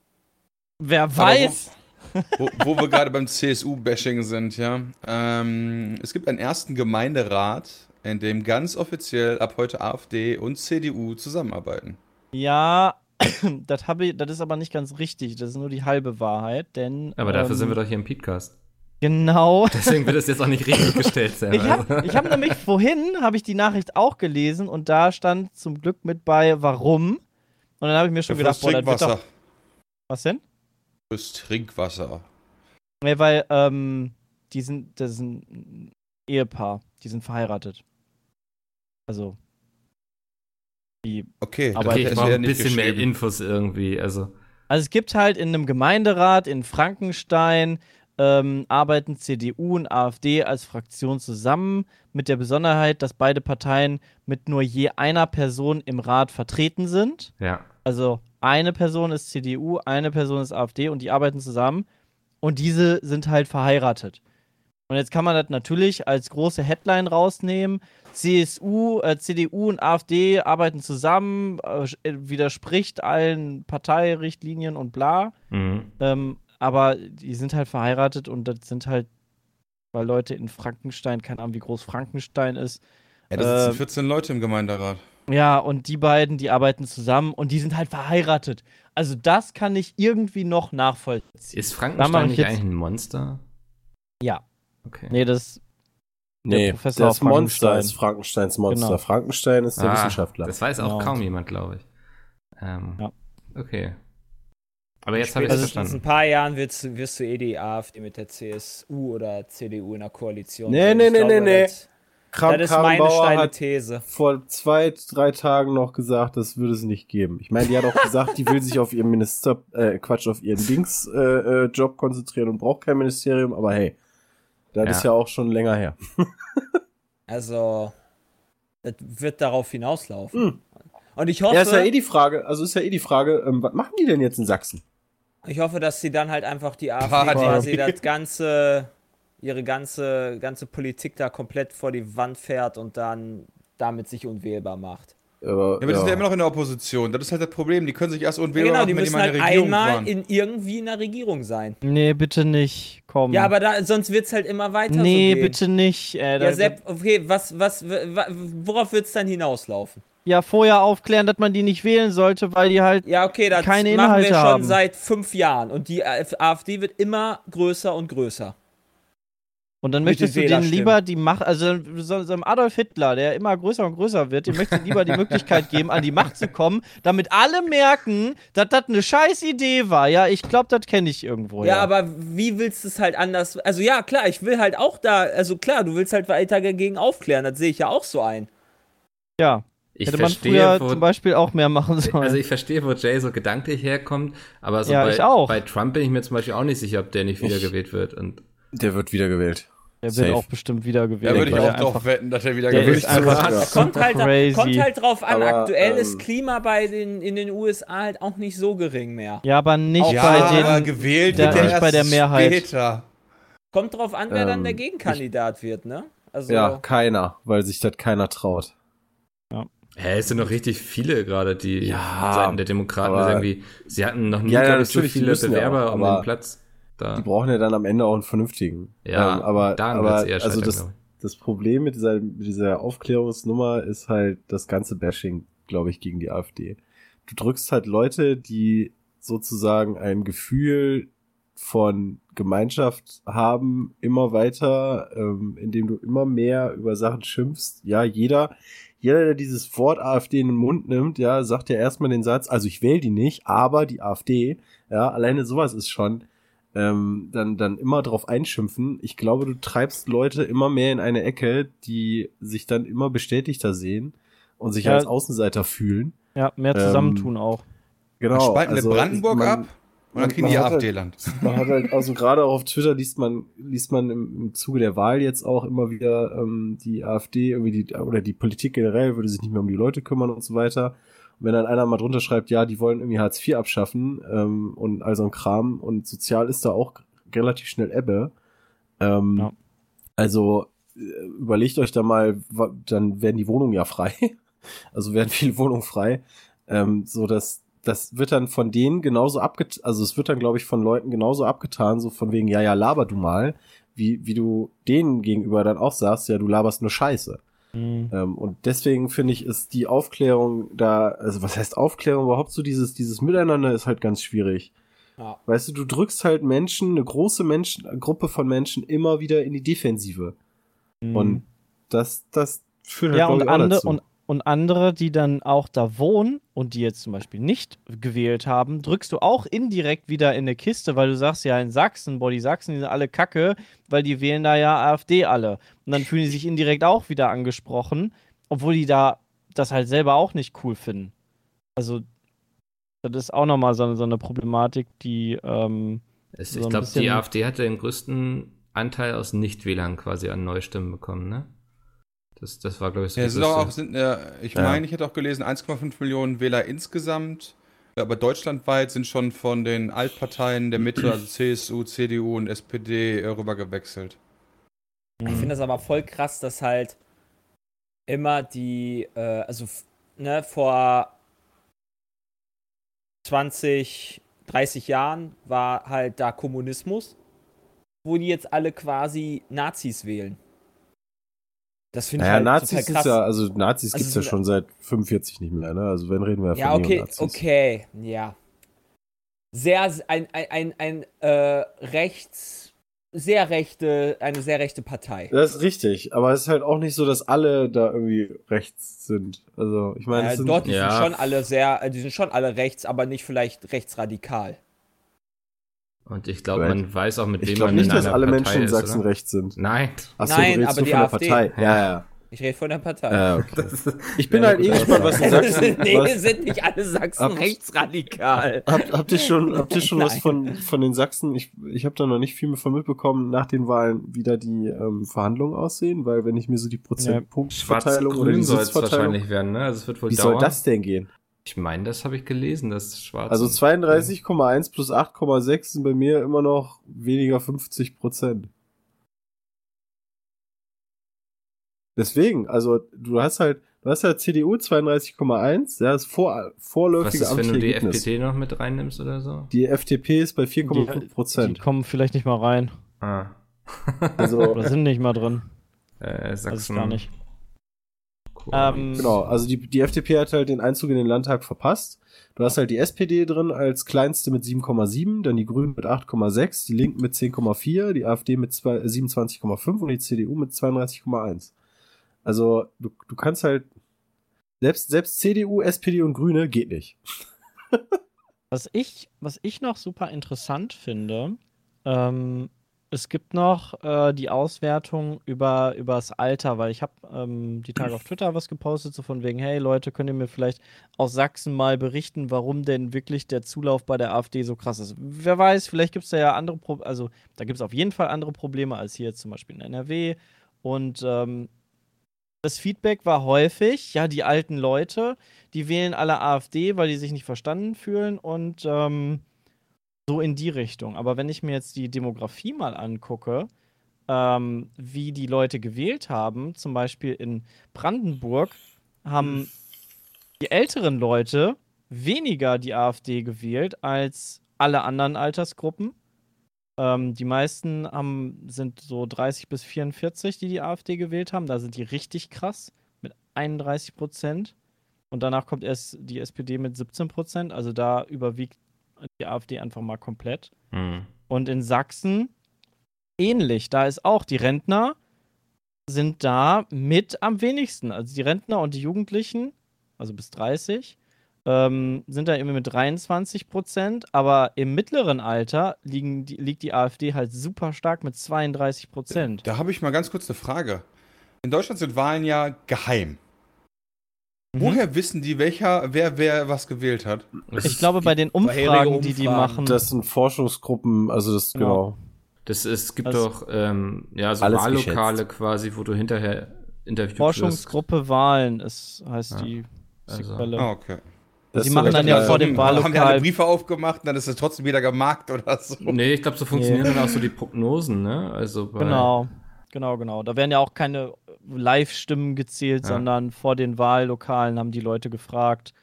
Wer weiß? (laughs) Wo, wo wir gerade beim CSU-Bashing sind, ja. Ähm, es gibt einen ersten Gemeinderat, in dem ganz offiziell ab heute AfD und CDU zusammenarbeiten. Ja, (coughs) das, habe ich, das ist aber nicht ganz richtig. Das ist nur die halbe Wahrheit, denn. Aber dafür ähm, sind wir doch hier im Podcast. Genau. (laughs) Deswegen wird es jetzt auch nicht richtig (laughs) gestellt, Sam. Ich Also. habe hab nämlich (laughs) vorhin habe ich die Nachricht auch gelesen und da stand zum Glück mit bei, warum. Und dann habe ich mir schon gedacht, Fürs boah, Trinkwasser. doch. Was denn? Fürs Trinkwasser. Nee, weil, ähm, die sind, das ist ein Ehepaar, die sind verheiratet. Also. Die, Okay, Aber okay, ich brauche ja ein bisschen mehr. Infos irgendwie. Also, also es gibt halt in einem Gemeinderat in Frankenstein ähm, arbeiten CDU und AfD als Fraktion zusammen, mit der Besonderheit, dass beide Parteien mit nur je einer Person im Rat vertreten sind. ja. Also eine Person ist CDU, eine Person ist AfD und die arbeiten zusammen und diese sind halt verheiratet. Und jetzt kann man das natürlich als große Headline rausnehmen. CSU, äh, CDU und AfD arbeiten zusammen, äh, widerspricht allen Parteirichtlinien und bla. Mhm. Ähm, aber die sind halt verheiratet und das sind halt, weil Leute in Frankenstein, keine Ahnung, wie groß Frankenstein ist, Ja, da sitzen Äh, 14 Leute im Gemeinderat. ja, und die beiden, die arbeiten zusammen und die sind halt verheiratet. Also das kann ich irgendwie noch nachvollziehen. Ist Frankenstein ich nicht eigentlich ein Monster? Ja. Okay. Nee, das Nee, Professor das Monster Frankenstein. ist Frankensteins Monster. Genau. Frankenstein ist der Ah, Wissenschaftler. Das weiß auch Genau. kaum jemand, glaube ich. Ähm, Ja. Okay. Aber jetzt habe ich es Spätestens in ein verstanden. paar Jahren wirst, du- wirst du eh die AfD mit der CSU oder CDU in der Koalition. Nee, nee, nee, glaube, nee, nee. Das, Kram das ist meine steile hat These. vor zwei, drei Tagen noch gesagt, das würde es nicht geben. Ich meine, die hat auch gesagt, die will sich auf ihren Minister, äh, Quatsch, auf ihren Dings äh, äh, Job konzentrieren und braucht kein Ministerium, aber hey, das Ja. ist ja auch schon länger her. (laughs) Also, das wird darauf hinauslaufen. Hm. Und ich hoffe, Ja, ist ja eh die Frage, also ist ja eh die Frage, ähm, was machen die denn jetzt in Sachsen? ich hoffe, dass sie dann halt einfach die AfD Party. quasi das ganze, ihre ganze, ganze Politik da komplett vor die Wand fährt und dann damit sich unwählbar macht. Aber, Ja, aber die sind ja immer noch in der Opposition. Das ist halt das Problem. Die können sich erst Ja, unwählbar genau, die die müssen mal in halt der Regierung einmal waren. in irgendwie in der Regierung sein. Nee, bitte nicht. Komm. Ja, aber da, sonst wird es halt immer weiter Nee, so bitte nicht. Äh, da, Ja, Sepp, okay, was, was, wa- worauf wird es dann hinauslaufen? ja, vorher aufklären, dass man die nicht wählen sollte, weil die halt. Ja, okay, das Keine machen wir schon haben. seit fünf Jahren und die AfD wird immer größer und größer. Und dann Mit möchtest du denen lieber die Macht, also so, so einem Adolf Hitler, der immer größer und größer wird, dem möchtest du lieber die Möglichkeit (laughs) geben, an die Macht zu kommen, damit alle merken, dass das eine scheiß Idee war. Ja, ich glaube, das kenne ich irgendwo. Ja, aber wie willst du es halt anders? Also ja, klar, ich will halt auch da, also klar, du willst halt weiter dagegen aufklären, das sehe ich ja auch so ein. Ja, Ich hätte man verstehe, früher wo, zum Beispiel auch mehr machen sollen. also ich verstehe, wo Jay so gedanklich herkommt, aber so Ja, bei, ich auch. bei Trump bin ich mir zum Beispiel auch nicht sicher, ob der nicht wiedergewählt wird. Und Der wird wiedergewählt. Der wird safe. auch bestimmt wieder gewählt. Da würde ich auch drauf einfach- wetten, dass er wieder der gewählt ist einfach Ja. Kommt halt, crazy. kommt halt drauf an, Aber, aktuell ähm, ist Klima bei den, in den USA halt auch nicht so gering mehr. Ja, aber nicht Ja, bei den. gewählt der- wird er nicht bei der Mehrheit. später. Kommt drauf an, wer dann Ähm, der Gegenkandidat wird, ne? Also, Ja, keiner, weil sich das keiner traut. hä, es sind noch richtig viele gerade, die Ja, Seiten der Demokraten aber- irgendwie, sie hatten noch nie, Ja, ja, ich, so natürlich, die viele ja Bewerber auch, um den Platz. Da. Die brauchen ja dann am Ende auch einen vernünftigen. Ja, ähm, aber, aber eher also das, das Problem mit dieser, mit dieser Aufklärungsnummer ist halt das ganze Bashing, glaube ich, gegen die AfD. Du drückst halt Leute, die sozusagen ein Gefühl von Gemeinschaft haben, immer weiter, ähm, indem du immer mehr über Sachen schimpfst. Ja, jeder, jeder, der dieses Wort AfD in den Mund nimmt, ja, sagt ja erstmal den Satz, also ich wähle die nicht, aber die AfD, ja, alleine sowas ist schon, ähm, dann, dann immer drauf einschimpfen. Ich glaube, du treibst Leute immer mehr in eine Ecke, die sich dann immer bestätigter sehen und sich Ja. als Außenseiter fühlen. Ja, mehr zusammentun auch. Genau. Dann spalten also wir Brandenburg man- ab und dann man- kriegen die hat halt- AfD-Land. Man hat halt, also gerade auch auf Twitter liest man, liest man im, im Zuge der Wahl jetzt auch immer wieder ähm, die AfD, irgendwie die, oder die Politik generell würde sich nicht mehr um die Leute kümmern und so weiter. Und wenn dann einer mal drunter schreibt, ja, die wollen irgendwie Hartz IV abschaffen ähm, und all so ein Kram und sozial ist da auch relativ schnell Ebbe. Ähm, Ja. Also äh, überlegt euch da mal, dann werden die Wohnungen ja frei. (laughs) Also werden viele Wohnungen frei. Ähm, so dass das wird dann von denen genauso abgetan, also es wird dann, glaube ich, von Leuten genauso abgetan, so von wegen, ja, ja, laber du mal, wie, wie du denen gegenüber dann auch sagst, ja, du laberst nur Scheiße. Mhm. Ähm, und deswegen finde ich, ist die Aufklärung da, also was heißt Aufklärung überhaupt so dieses, dieses Miteinander ist halt ganz schwierig. Ja. Weißt du, du drückst halt Menschen, eine große Menschen, eine Gruppe von Menschen immer wieder in die Defensive. Und das, das führt halt ja, und, ande, und, und andere, die dann auch da wohnen und die jetzt zum Beispiel nicht gewählt haben, drückst du auch indirekt wieder in eine Kiste, weil du sagst ja in Sachsen, boah, die Sachsen, die sind alle kacke, weil die wählen da ja AfD alle. Und dann fühlen die sich indirekt auch wieder angesprochen, obwohl die da das halt selber auch nicht cool finden. Also, das ist auch nochmal so, eine- so eine Problematik, die, ähm, Es, So ich glaube, die AfD hatte den größten Anteil aus Nichtwählern quasi an Neustimmen bekommen, ne? Das, das war, glaube ich, so Ja, sind auch, sind, äh, ich Ja. meine, ich hätte auch gelesen, 1,5 Millionen Wähler insgesamt. Aber deutschlandweit sind schon von den Altparteien der Mitte, also CSU, CDU und SPD, äh, rübergewechselt. Ich finde das aber voll krass, dass halt immer die, äh, also ne, vor 20, 30 Jahren war halt da Kommunismus, wo die jetzt alle quasi Nazis wählen. Das finde ich Naja, halt Nazis total ist krass. ja, also Nazis Also gibt's ja schon seit 45 nicht mehr, ne? Also wenn reden wir ja Ja, von okay, Neonazis. okay, ja. Sehr, ein, ein, ein, ein äh, rechts, sehr rechte, eine sehr rechte Partei. Das ist richtig, aber es ist halt auch nicht so, dass alle da irgendwie rechts sind. Also, ich meine, es Äh, sind, dort, die Ja. sind schon alle sehr, äh, die sind schon alle rechts, aber nicht vielleicht rechtsradikal. Und ich glaube, Right. man weiß auch, mit ich wem glaube man nicht, in dass einer alle Partei Menschen in Sachsen oder? rechts sind. Nein. Achso, Nein, du redest aber nur die von der AfD. Partei. Ja, ja. Ich rede von der Partei. ja okay. Ist, Ich bin Ja, halt eh gespannt, was in Sachsen. (laughs) nee, was, sind nicht alle Sachsen Hab- rechtsradikal. habt, habt ihr schon, habt ihr schon (laughs) was Nein. von, von den Sachsen? Ich, ich habe da noch nicht viel mehr von mitbekommen, nach den Wahlen, wie da die ähm, Verhandlungen aussehen, weil wenn ich mir so die Prozentpunktverteilung oder die Schwarz-Grün soll es Sitzverteilung. wahrscheinlich werden, ne? Also es wird wohl Wie dauern. soll das denn gehen? Ich meine, das habe ich gelesen, dass Schwarz. Also und- 32,1 plus 8,6 sind bei mir immer noch weniger 50 Prozent. Deswegen, also du hast halt, du hast halt CDU 32,1, ja, das vor, Was vorläufige ist, wenn du die. FDP noch mit reinnimmst oder so? Die FDP ist bei die, 4,5 die Prozent. kommen vielleicht nicht mal rein. Ah. Also, Oder sind nicht mal drin. äh, Sachsen. gar nicht. Ähm, genau, also die, die FDP hat halt den Einzug in den Landtag verpasst. Du hast halt die SPD drin als kleinste mit 7,7, dann die Grünen mit 8,6, die Linken mit 10,4, die AfD mit zwei- äh, 27,5 und die CDU mit 32,1. Also du, du kannst halt selbst, selbst CDU, SPD und Grüne geht nicht. (laughs) Was ich, was ich noch super interessant finde, ähm, es gibt noch äh, die Auswertung über übers Alter, weil ich habe ähm, die Tage auf Twitter was gepostet, so von wegen, hey Leute, könnt ihr mir vielleicht aus Sachsen mal berichten, warum denn wirklich der Zulauf bei der AfD so krass ist. Wer weiß, vielleicht gibt es da ja andere Probleme, also da gibt es auf jeden Fall andere Probleme als hier zum Beispiel in NRW. Und ähm, das Feedback war häufig, ja, die alten Leute, die wählen alle AfD, weil die sich nicht verstanden fühlen und ähm, so in die Richtung. Aber wenn ich mir jetzt die Demografie mal angucke, ähm, wie die Leute gewählt haben, zum Beispiel in Brandenburg, haben die älteren Leute weniger die AfD gewählt als alle anderen Altersgruppen. Ähm, die meisten haben, sind so 30 bis 44, die die AfD gewählt haben. Da sind die richtig krass mit 31 Prozent. Und danach kommt erst die SPD mit 17 Prozent. Also da überwiegt die AfD einfach mal komplett. Hm. Und in Sachsen ähnlich. Da ist auch die Rentner sind da mit am wenigsten. Also die Rentner und die Jugendlichen, also bis 30, ähm, sind da irgendwie mit 23 Prozent, aber im mittleren Alter liegen die, liegt die AfD halt super stark mit 32 Prozent. Da habe ich mal ganz kurz eine Frage. In Deutschland sind Wahlen ja geheim. Mhm. Woher wissen die, welcher, wer, wer was gewählt hat? Ich glaube, bei den vorherige Umfragen, die die Umfragen. machen, Das sind Forschungsgruppen, also das, Genau. genau. Das ist, es gibt Also- doch ähm, ja, so Wahllokale geschätzt. quasi, wo du hinterher interviewt wirst. Forschungsgruppe Wahlen ist, heißt Ja. die, die Also- Quelle. Ah, okay. Das Sie machen dann ja vor dem Haben die alle Wahllokal. Briefe aufgemacht und dann ist es trotzdem wieder gemarkt oder so. Nee, ich glaube, so funktionieren dann auch so die Prognosen, ne? Also bei, Genau, genau, genau. Da werden ja auch keine Live-Stimmen gezählt, Ja. sondern vor den Wahllokalen haben die Leute gefragt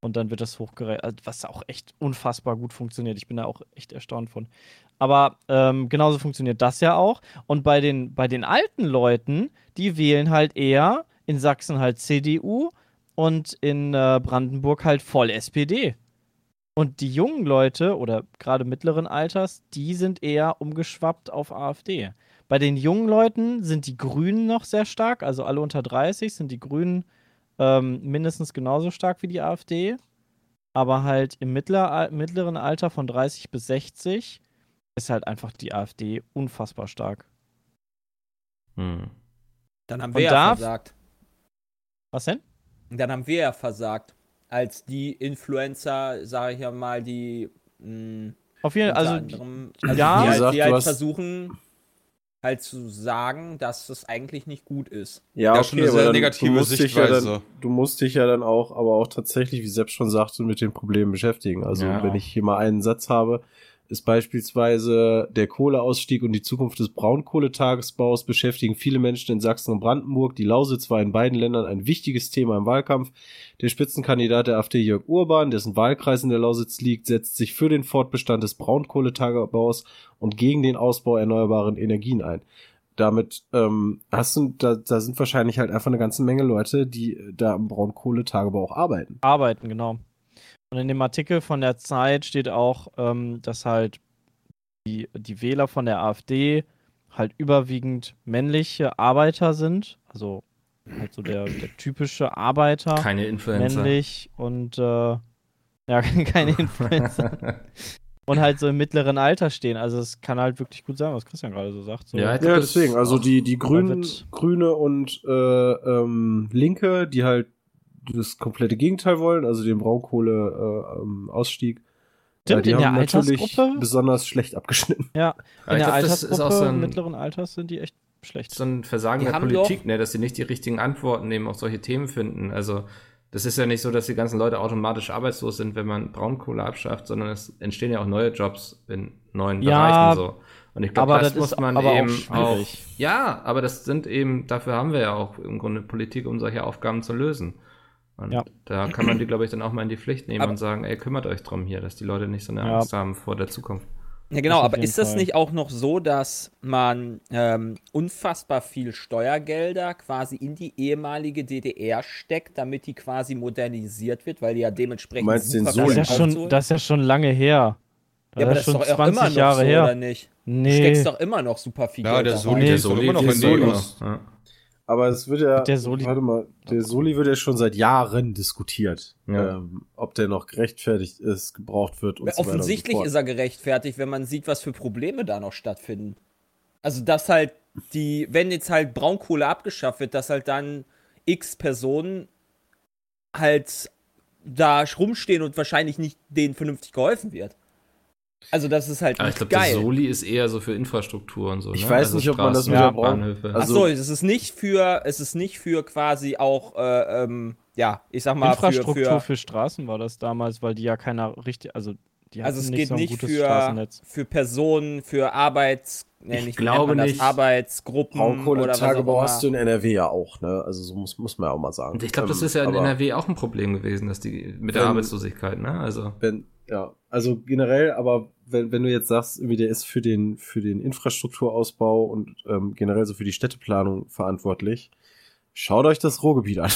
und dann wird das hochgerechnet, also was auch echt unfassbar gut funktioniert. Ich bin da auch echt erstaunt von. Aber ähm, genauso funktioniert das ja auch. Und bei den, bei den alten Leuten, die wählen halt eher in Sachsen halt CDU und in äh, Brandenburg halt voll SPD. Und die jungen Leute oder gerade mittleren Alters, die sind eher umgeschwappt auf AfD. Bei den jungen Leuten sind die Grünen noch sehr stark, also alle unter 30 sind die Grünen ähm, mindestens genauso stark wie die AfD. Aber halt im mittler, mittleren Alter von 30 bis 60 ist halt einfach die AfD unfassbar stark. Hm. Dann haben Und wir ja da- versagt. Was denn? Dann haben wir ja versagt. Als die Influencer, sage ich ja mal, die mh, Auf jeden unter Also, also ja. die, halt, die halt hast- versuchen, halt zu sagen, dass es eigentlich nicht gut ist. Ja, Ja, schon eine sehr negative du musst dich ja Sichtweise. dann, Du musst dich ja dann auch, aber auch tatsächlich, wie Sepp schon sagte, mit den Problemen beschäftigen. Also Ja. wenn ich hier mal einen Satz habe, ist beispielsweise der Kohleausstieg und die Zukunft des Braunkohletagesbaus beschäftigen viele Menschen in Sachsen und Brandenburg. Die Lausitz war in beiden Ländern ein wichtiges Thema im Wahlkampf. Der Spitzenkandidat der AfD Jörg Urban, dessen Wahlkreis in der Lausitz liegt, setzt sich für den Fortbestand des Braunkohletagebaus und gegen den Ausbau erneuerbaren Energien ein damit ähm, hast du, da, da sind wahrscheinlich halt einfach eine ganze Menge Leute, die äh, da am Braunkohletagebau auch arbeiten. arbeiten, genau. Und in dem Artikel von der Zeit steht auch, ähm, dass halt die, die Wähler von der AfD halt überwiegend männliche Arbeiter sind. Also halt so der, der typische Arbeiter, Keine Influencer. männlich und äh, ja, (laughs) keine Influencer. und halt so im mittleren Alter stehen. Also es kann halt wirklich gut sein, was Christian gerade so sagt. So. Ja, Ja, deswegen, also die, die Grünen, Grüne und äh, ähm, Linke, die halt das komplette Gegenteil wollen, also den Braunkohle äh, ähm, Ausstieg. Stimmt, die in der haben natürlich Altersgruppe? besonders schlecht abgeschnitten. Ja, in der glaub, das ist auch Altersgruppe so ein- mittleren Alters sind die echt schlecht. so ein Versagen Die der Politik, doch- ne, dass sie nicht die richtigen Antworten eben auf solche Themen finden. Also das ist ja nicht so, dass die ganzen Leute automatisch arbeitslos sind, wenn man Braunkohle abschafft, sondern es entstehen ja auch neue Jobs in neuen Ja, Bereichen so. Und ich glaube, aber das, das muss ist man aber auch eben schwierig. ja, aber das sind eben, dafür haben wir ja auch im Grunde Politik, um solche Aufgaben zu lösen. Und Ja. da kann man die, glaube ich, dann auch mal in die Pflicht nehmen Aber- und sagen, ey, kümmert euch drum hier, dass die Leute nicht so eine Ja. Angst haben vor der Zukunft. Ja, genau, Das aber ist das Fall. nicht auch noch so, dass man ähm, unfassbar viel Steuergelder quasi in die ehemalige DDR steckt, damit die quasi modernisiert wird, weil die ja dementsprechend Du meinst den super Soli? viel Das ist, ja schon, das ist ja schon lange her. ja, aber das ist schon doch auch immer noch Jahre so, her. oder nicht? Du Nee, steckst doch immer noch super viel Ja, Geld der da Soli, rein. der ist doch immer noch der in Soli. Neos. Ja. Aber es wird ja, Der Soli- warte mal, der Soli wird ja schon seit Jahren diskutiert, Ja. ähm, ob der noch gerechtfertigt ist, gebraucht wird und so weiter. Offensichtlich und so ist er gerechtfertigt, wenn man sieht, was für Probleme da noch stattfinden. Also, dass halt die, wenn jetzt halt Braunkohle abgeschafft wird, dass halt dann x Personen halt da rumstehen und wahrscheinlich nicht denen vernünftig geholfen wird. Also, das ist halt Aber ich nicht glaube, der. Soli ist eher so für Infrastruktur und so. Ich ne? weiß nicht, ob man das Straßen, mit der Braun- Bahnhöfe. also- Achso, es ist nicht für, es ist nicht für quasi auch, äh, ähm, ja, ich sag mal, für, Infrastruktur für, für, Straßen war das damals, weil die ja keiner richtig, also die also es nicht geht so ein nicht gutes für, Straßennetz. für Personen, für Arbeits, nee, Ich nicht, glaube nicht. Arbeitsgruppen oder auch Braunkohletagebau immer. hast du in NRW ja auch, ne? Also so muss, muss man ja auch mal sagen. Und ich glaube, das Ähm, ist ja in NRW auch ein Problem gewesen, dass die mit der Wenn- Arbeitslosigkeit, ne? Also Wenn, ja, also generell, aber wenn, wenn du jetzt sagst, irgendwie der ist für den, für den Infrastrukturausbau und ähm, generell so für die Städteplanung verantwortlich, schaut euch das Ruhrgebiet an.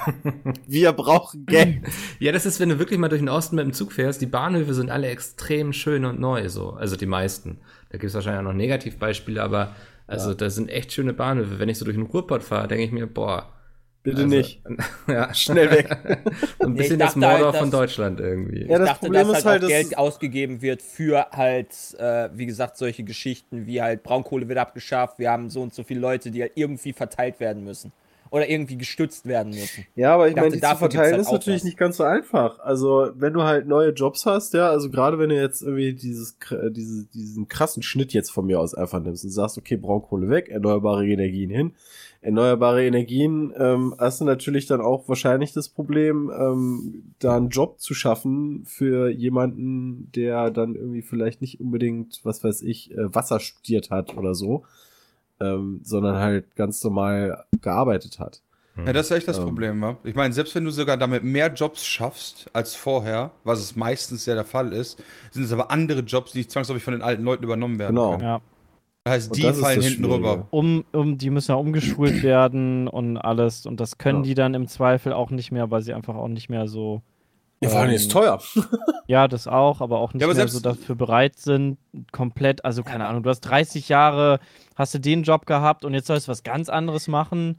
(laughs) Wir brauchen Geld. Ja, das ist, wenn du wirklich mal durch den Osten mit dem Zug fährst, die Bahnhöfe sind alle extrem schön und neu, so. Also die meisten. Da gibt es wahrscheinlich auch noch Negativbeispiele, aber also da sind echt schöne Bahnhöfe. Wenn ich so durch den Ruhrpott fahre, denke ich mir, boah, Bitte Also, nicht. (laughs) ja. Schnell weg. (laughs) Ein Nee, bisschen ich das dachte halt, Mordor dass- von Deutschland irgendwie. Ja, ich das dachte, Problem dass ist halt halt, auch dass- Geld ausgegeben wird für halt, äh, wie gesagt, solche Geschichten wie halt Braunkohle wird abgeschafft, wir haben so und so viele Leute, die halt irgendwie verteilt werden müssen. Oder irgendwie gestützt werden müssen. Ja, aber ich Ich dachte, meine, die zu dafür gibt's verteilen halt ist natürlich was. nicht ganz so einfach. Also, wenn du halt neue Jobs hast, ja, also gerade wenn du jetzt irgendwie dieses, kr- diese, diesen krassen Schnitt jetzt von mir aus einfach nimmst und sagst, okay, Braunkohle weg, erneuerbare Energien hin. Erneuerbare Energien ähm, hast du natürlich dann auch wahrscheinlich das Problem, ähm, da einen Job zu schaffen für jemanden, der dann irgendwie vielleicht nicht unbedingt, was weiß ich, äh, Wasser studiert hat oder so, ähm, sondern halt ganz normal gearbeitet hat. Ja, das ist echt das Ähm. Problem, wa? Ich meine, selbst wenn du sogar damit mehr Jobs schaffst als vorher, was es meistens ja der Fall ist, sind es aber andere Jobs, die zwangsläufig von den alten Leuten übernommen werden. Genau. können. Ja. Das heißt, Und die fallen hinten rüber. Um, um, die müssen ja umgeschult (clears throat) werden und alles. Und das können Ja. die dann im Zweifel auch nicht mehr, weil sie einfach auch nicht mehr so. Ja, vor allem ähm, ist teuer. (laughs) Ja, das auch, aber auch nicht Ja, aber mehr selbst- so dafür bereit sind, komplett, also keine Ahnung, du hast 30 Jahre, hast du den Job gehabt und jetzt sollst du was ganz anderes machen.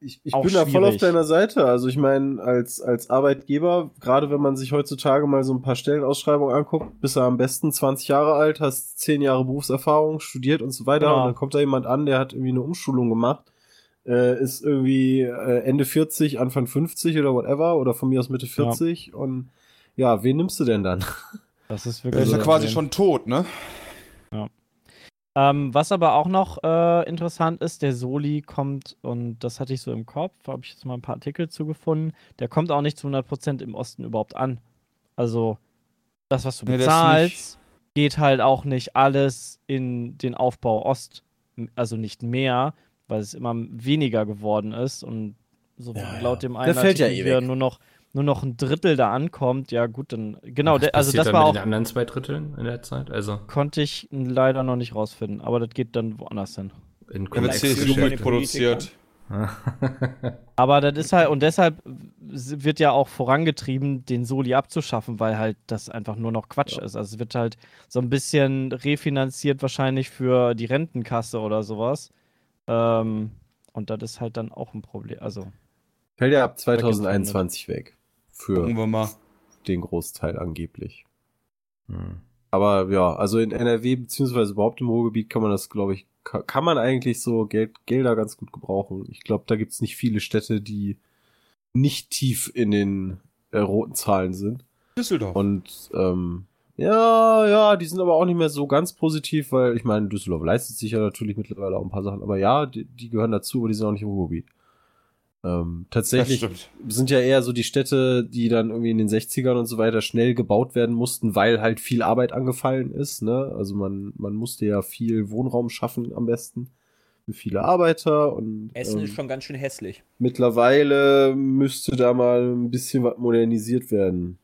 Ich, ich bin da voll auf schwierig. deiner Seite. Also ich meine, als, als Arbeitgeber, gerade wenn man sich heutzutage mal so ein paar Stellenausschreibungen anguckt, bist du am besten 20 Jahre alt, hast 10 Jahre Berufserfahrung, studiert und so weiter. Genau. Und dann kommt da jemand an, der hat irgendwie eine Umschulung gemacht, äh, ist irgendwie äh, Ende 40, Anfang 50 oder whatever, oder von mir aus Mitte 40. Und ja, wen nimmst du denn dann? Das ist Der wirklich. ist ja quasi schon tot, ne? Ähm, was aber auch noch äh, interessant ist, der Soli kommt, und das hatte ich so im Kopf, habe ich jetzt mal ein paar Artikel zugefunden, der kommt auch nicht zu 100% im Osten überhaupt an. Also, das, was du Nee, bezahlst, geht halt auch nicht alles in den Aufbau Ost, also nicht mehr, weil es immer weniger geworden ist und so Ja, ja. laut dem einen Der fällt ja Artikel eh nur noch nur noch ein Drittel da ankommt, ja gut, dann genau, Was der, also das dann war mit auch den anderen zwei Dritteln in der Zeit? Also konnte ich leider noch nicht rausfinden, aber das geht dann woanders hin. in Vielleicht CSU mitproduziert. (laughs) Aber das ist halt, und deshalb wird ja auch vorangetrieben, den Soli abzuschaffen, weil halt das einfach nur noch Quatsch ist. Also es wird halt so ein bisschen refinanziert wahrscheinlich für die Rentenkasse oder sowas. Ähm, und das ist halt dann auch ein Problem. Also, Fällt ja ab gibt's 2021 weg. Für den Großteil angeblich. Hm. Aber ja, also in NRW beziehungsweise überhaupt im Ruhrgebiet kann man das, glaube ich, ka- kann man eigentlich so Geld, Gelder ganz gut gebrauchen. Ich glaube, da gibt's nicht viele Städte, die nicht tief in den äh, roten Zahlen sind. Düsseldorf. Und ähm, ja, ja, die sind aber auch nicht mehr so ganz positiv, weil ich meine, Düsseldorf leistet sich ja natürlich mittlerweile auch ein paar Sachen, aber ja, die, die gehören dazu, aber die sind auch nicht im Ruhrgebiet. Ähm, tatsächlich sind ja eher so die Städte, die dann irgendwie in den 60ern und so weiter schnell gebaut werden mussten, weil halt viel Arbeit angefallen ist. Ne? Also man, man musste ja viel Wohnraum schaffen am besten für viele Arbeiter und Essen ähm, ist schon ganz schön hässlich. mittlerweile müsste da mal ein bisschen was modernisiert werden.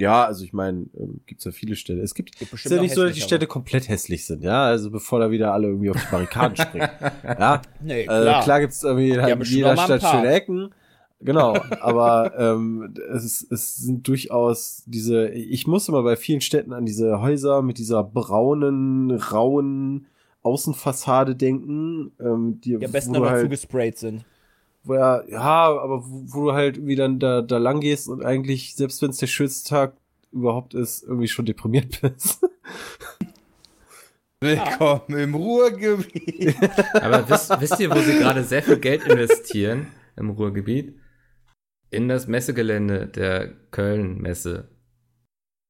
Ja, also ich meine, ähm, gibt's ja viele Städte. Es gibt ist bestimmt ja nicht so, dass die. Städte komplett hässlich sind, ja. Also bevor da wieder alle irgendwie auf die Barrikaden springen. (laughs) Ja, Nee, klar, klar. äh, klar gibt's irgendwie haben in jeder Stadt schöne Ecken. Genau, aber ähm, es, es sind durchaus diese, ich muss immer bei vielen Städten an diese Häuser mit dieser braunen, rauen Außenfassade denken, ähm, die, am besten wo du aber halt, zugesprayt sind. Wo ja, ja, aber wo, wo du halt irgendwie dann da, da lang gehst und eigentlich, selbst wenn es der schönste Tag überhaupt ist, irgendwie schon deprimiert (laughs) bist. Willkommen im Ruhrgebiet. (laughs) Aber wisst, wisst ihr, wo sie gerade sehr viel Geld investieren im Ruhrgebiet? In das Messegelände der Köln-Messe.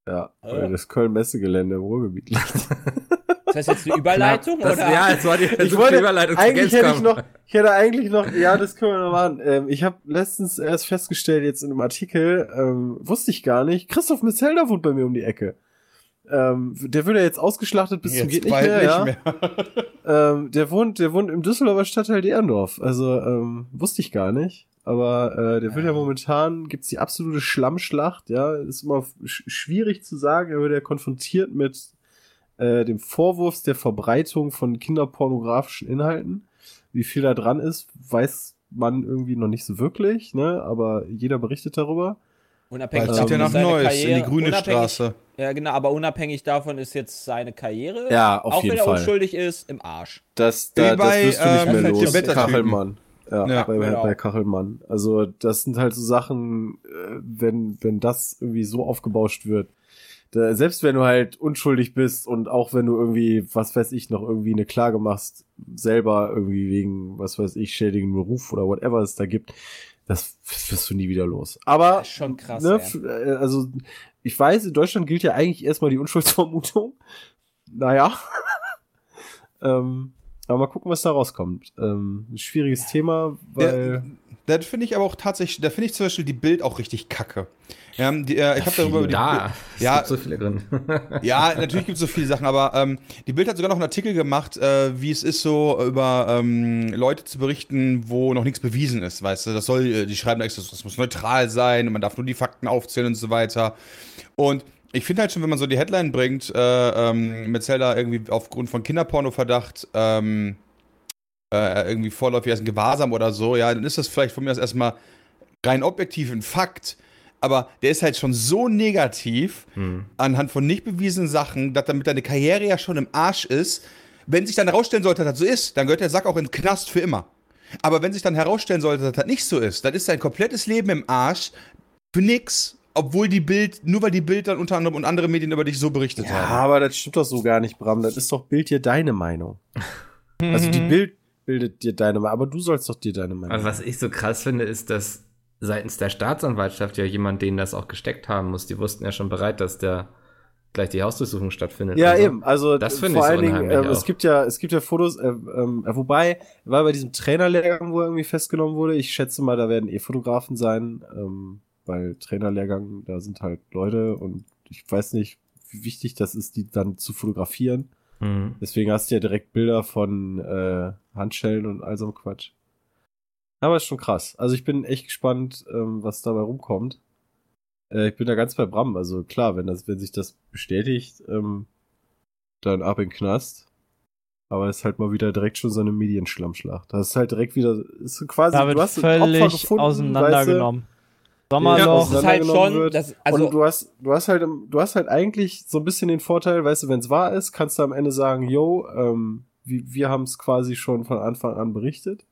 ja, weil das Köln-Messegelände im Ruhrgebiet liegt. (laughs) Das heißt jetzt eine Überleitung Das, oder? ja, es war die Ich versuchte wollte, Überleitung zu eigentlich hätte ich noch, ich hätte eigentlich noch, ja, das können wir noch machen. Ähm, ich habe letztens erst festgestellt, jetzt in einem Artikel, ähm, wusste ich gar nicht, Christoph Metzelder wohnt bei mir um die Ecke. Ähm, der wird ja jetzt ausgeschlachtet bis zum geht nicht mehr, ja. mehr. (laughs) Ähm, der wohnt, der wohnt im Düsseldorfer Stadtteil Derndorf. Also ähm, wusste ich gar nicht. Aber äh, der wird ja momentan gibt's die absolute Schlammschlacht. Ja, ist immer sch schwierig zu sagen. Er wird ja konfrontiert mit äh, dem Vorwurf der Verbreitung von kinderpornografischen Inhalten. Wie viel da dran ist, weiß man irgendwie noch nicht so wirklich. Ne, aber jeder berichtet darüber. Unabhängig davon nach ist seine Neuss in Karriere, die grüne Straße. Ja, genau, aber unabhängig davon ist jetzt seine Karriere, Ja, auf auch jeden wenn er Fall. unschuldig ist, im Arsch. Das, da, bei, das wirst du nicht ähm, mehr los. Kachelmann. Ja, Ja, bei, genau. bei Kachelmann. Also das sind halt so Sachen, äh, wenn, wenn das irgendwie so aufgebauscht wird, da, selbst wenn du halt unschuldig bist und auch wenn du irgendwie, was weiß ich, noch irgendwie eine Klage machst, selber irgendwie wegen, was weiß ich, schädigenden Beruf oder whatever es da gibt, das wirst du nie wieder los. Aber schon krass, ne, äh, also ich weiß, in Deutschland gilt ja eigentlich erstmal die Unschuldsvermutung. (laughs) Naja. (laughs) ähm, aber mal gucken, was da rauskommt. Ähm, ein schwieriges Thema, weil. Da finde ich aber auch tatsächlich, da finde ich zum Beispiel die Bild auch richtig kacke. Ja, die, äh, ich habe darüber über die Da, (laughs) es Ja. gibt so viele drin. (laughs) Ja, natürlich gibt es so viele Sachen, aber ähm, die Bild hat sogar noch einen Artikel gemacht, äh, wie es ist, so über ähm, Leute zu berichten, wo noch nichts bewiesen ist, weißt du? Das soll, äh, die schreiben extra, das muss neutral sein und man darf nur die Fakten aufzählen und so weiter. Und ich finde halt schon, wenn man so die Headline bringt, äh, ähm, Metzelda irgendwie aufgrund von Kinderporno-Verdacht ähm, äh, irgendwie vorläufig als ein Gewahrsam oder so, ja, dann ist das vielleicht von mir aus erstmal rein objektiv ein Fakt. Aber der ist halt schon so negativ anhand von nicht bewiesenen Sachen, dass damit deine Karriere ja schon im Arsch ist. Wenn sich dann herausstellen sollte, dass das so ist, dann gehört der Sack auch in den Knast für immer. Aber wenn sich dann herausstellen sollte, dass das nicht so ist, dann ist dein komplettes Leben im Arsch für nix, obwohl die Bild, nur weil die Bild dann unter anderem und andere Medien über dich so berichtet Ja, haben. aber das stimmt doch so gar nicht, Bram. Das ist doch Bild dir deine Meinung. Also die Bild bildet dir deine Meinung, aber du sollst doch dir deine Meinung. Aber was ich so krass finde, ist, dass seitens der Staatsanwaltschaft ja jemand denen das auch gesteckt haben muss. Die wussten ja schon bereit, dass der gleich die Hausdurchsuchung stattfindet. Ja, Also, eben. Also das finde vor ich so allen Dingen, ähm, es gibt ja, es gibt ja Fotos, äh, ähm, äh, wobei, war bei diesem Trainerlehrgang, wo er irgendwie festgenommen wurde. Ich schätze mal, da werden eh Fotografen sein, ähm, weil Trainerlehrgang, da sind halt Leute und ich weiß nicht, wie wichtig das ist, die dann zu fotografieren. Mhm. Deswegen hast du ja direkt Bilder von äh, Handschellen und all so einem Quatsch. Aber ist schon krass. Also ich bin echt gespannt, ähm, was dabei rumkommt. Äh, ich bin da ganz bei Bram. Also klar, wenn das, wenn sich das bestätigt, ähm, dann ab in den Knast. Aber es ist halt mal wieder direkt schon so eine Medienschlammschlacht. Das ist halt direkt wieder, ist quasi, Da wird du hast ein Opfer völlig gefunden, auseinandergenommen. Ja, Sommerloch. Das ist halt schon, wird. das, also und du hast, du hast halt, du hast halt eigentlich so ein bisschen den Vorteil, weißt du, wenn es wahr ist, kannst du am Ende sagen, yo, ähm, wir, wir haben es quasi schon von Anfang an berichtet.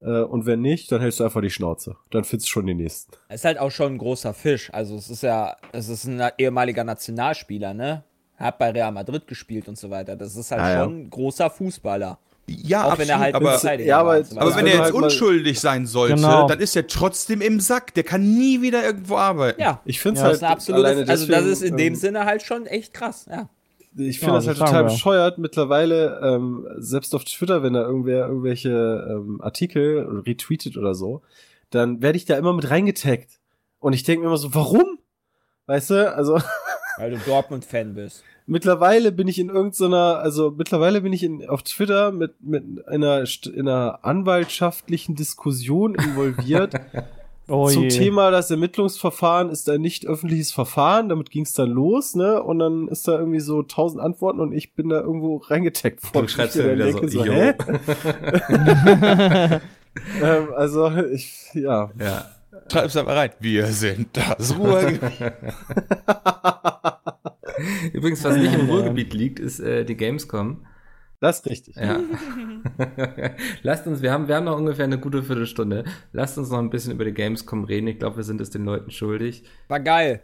Äh, und wenn nicht, dann hältst du einfach die Schnauze. Dann findest du schon den nächsten. Es ist halt auch schon ein großer Fisch. Also es ist ja, es ist ein ehemaliger Nationalspieler, ne? Hat bei Real Madrid gespielt und so weiter. Das ist halt Ah, ja. schon ein großer Fußballer. Ja, Auch wenn er halt aber, ja, aber- aber wenn er jetzt halt unschuldig sein sollte, Genau. dann ist er trotzdem im Sack. Der kann nie wieder irgendwo arbeiten. ja, Ich finde es Ja, halt alleine also das ist in dem ähm, Sinne halt schon echt krass, ja. Ich Ja, finde das halt das sagen total wir. bescheuert mittlerweile, ähm, selbst auf Twitter, wenn da irgendwer irgendwelche ähm, Artikel retweetet oder so, dann werde ich da immer mit reingetaggt. Und ich denke mir immer so, warum? Weißt du, also (laughs) Weil du Dortmund-Fan bist. mittlerweile bin ich in irgendeiner, also mittlerweile bin ich in, auf Twitter mit, mit einer, in einer anwaltschaftlichen Diskussion involviert (laughs) Oh zum je. Thema, das Ermittlungsverfahren ist ein nicht öffentliches Verfahren, damit ging es dann los, ne? Und dann ist da irgendwie so tausend Antworten und ich bin da irgendwo reingetaggt worden. Du schreibst Ich ja mir wieder dann so, denke yo. hä? (laughs) (laughs) ähm, also, ich, ja. Ja. Schreib's aber rein. Wir sind das Ruhrgebiet. (laughs) Übrigens, was nicht im Ruhrgebiet liegt, ist äh, die Gamescom. Das ist richtig. Ja. (laughs) Lasst uns, wir haben, wir haben noch ungefähr eine gute Viertelstunde. Lasst uns noch ein bisschen über die Gamescom reden. Ich glaube, wir sind es den Leuten schuldig. War geil.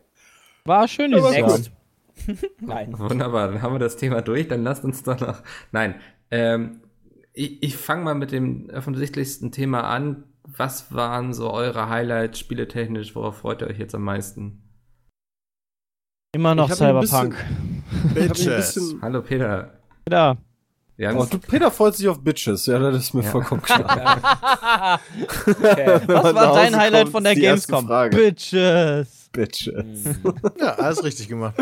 War schön Jahr. Next. (laughs) Nein. Wunderbar, dann haben wir das Thema durch. Dann lasst uns doch noch. Nein, ähm, ich, ich fange mal mit dem offensichtlichsten Thema an. Was waren so eure Highlights spieletechnisch? Worauf freut ihr euch jetzt am meisten? Immer noch Cyberpunk. (laughs) Bitches. bisschen, Hallo Peter. Ja. Wir haben oh, du, Peter freut sich auf Bitches, ja, das ist mir Ja. vollkommen klar. (laughs) Okay. Was war dein Highlight kommt, von der Gamescom? Bitches. Bitches. Ja, alles richtig gemacht.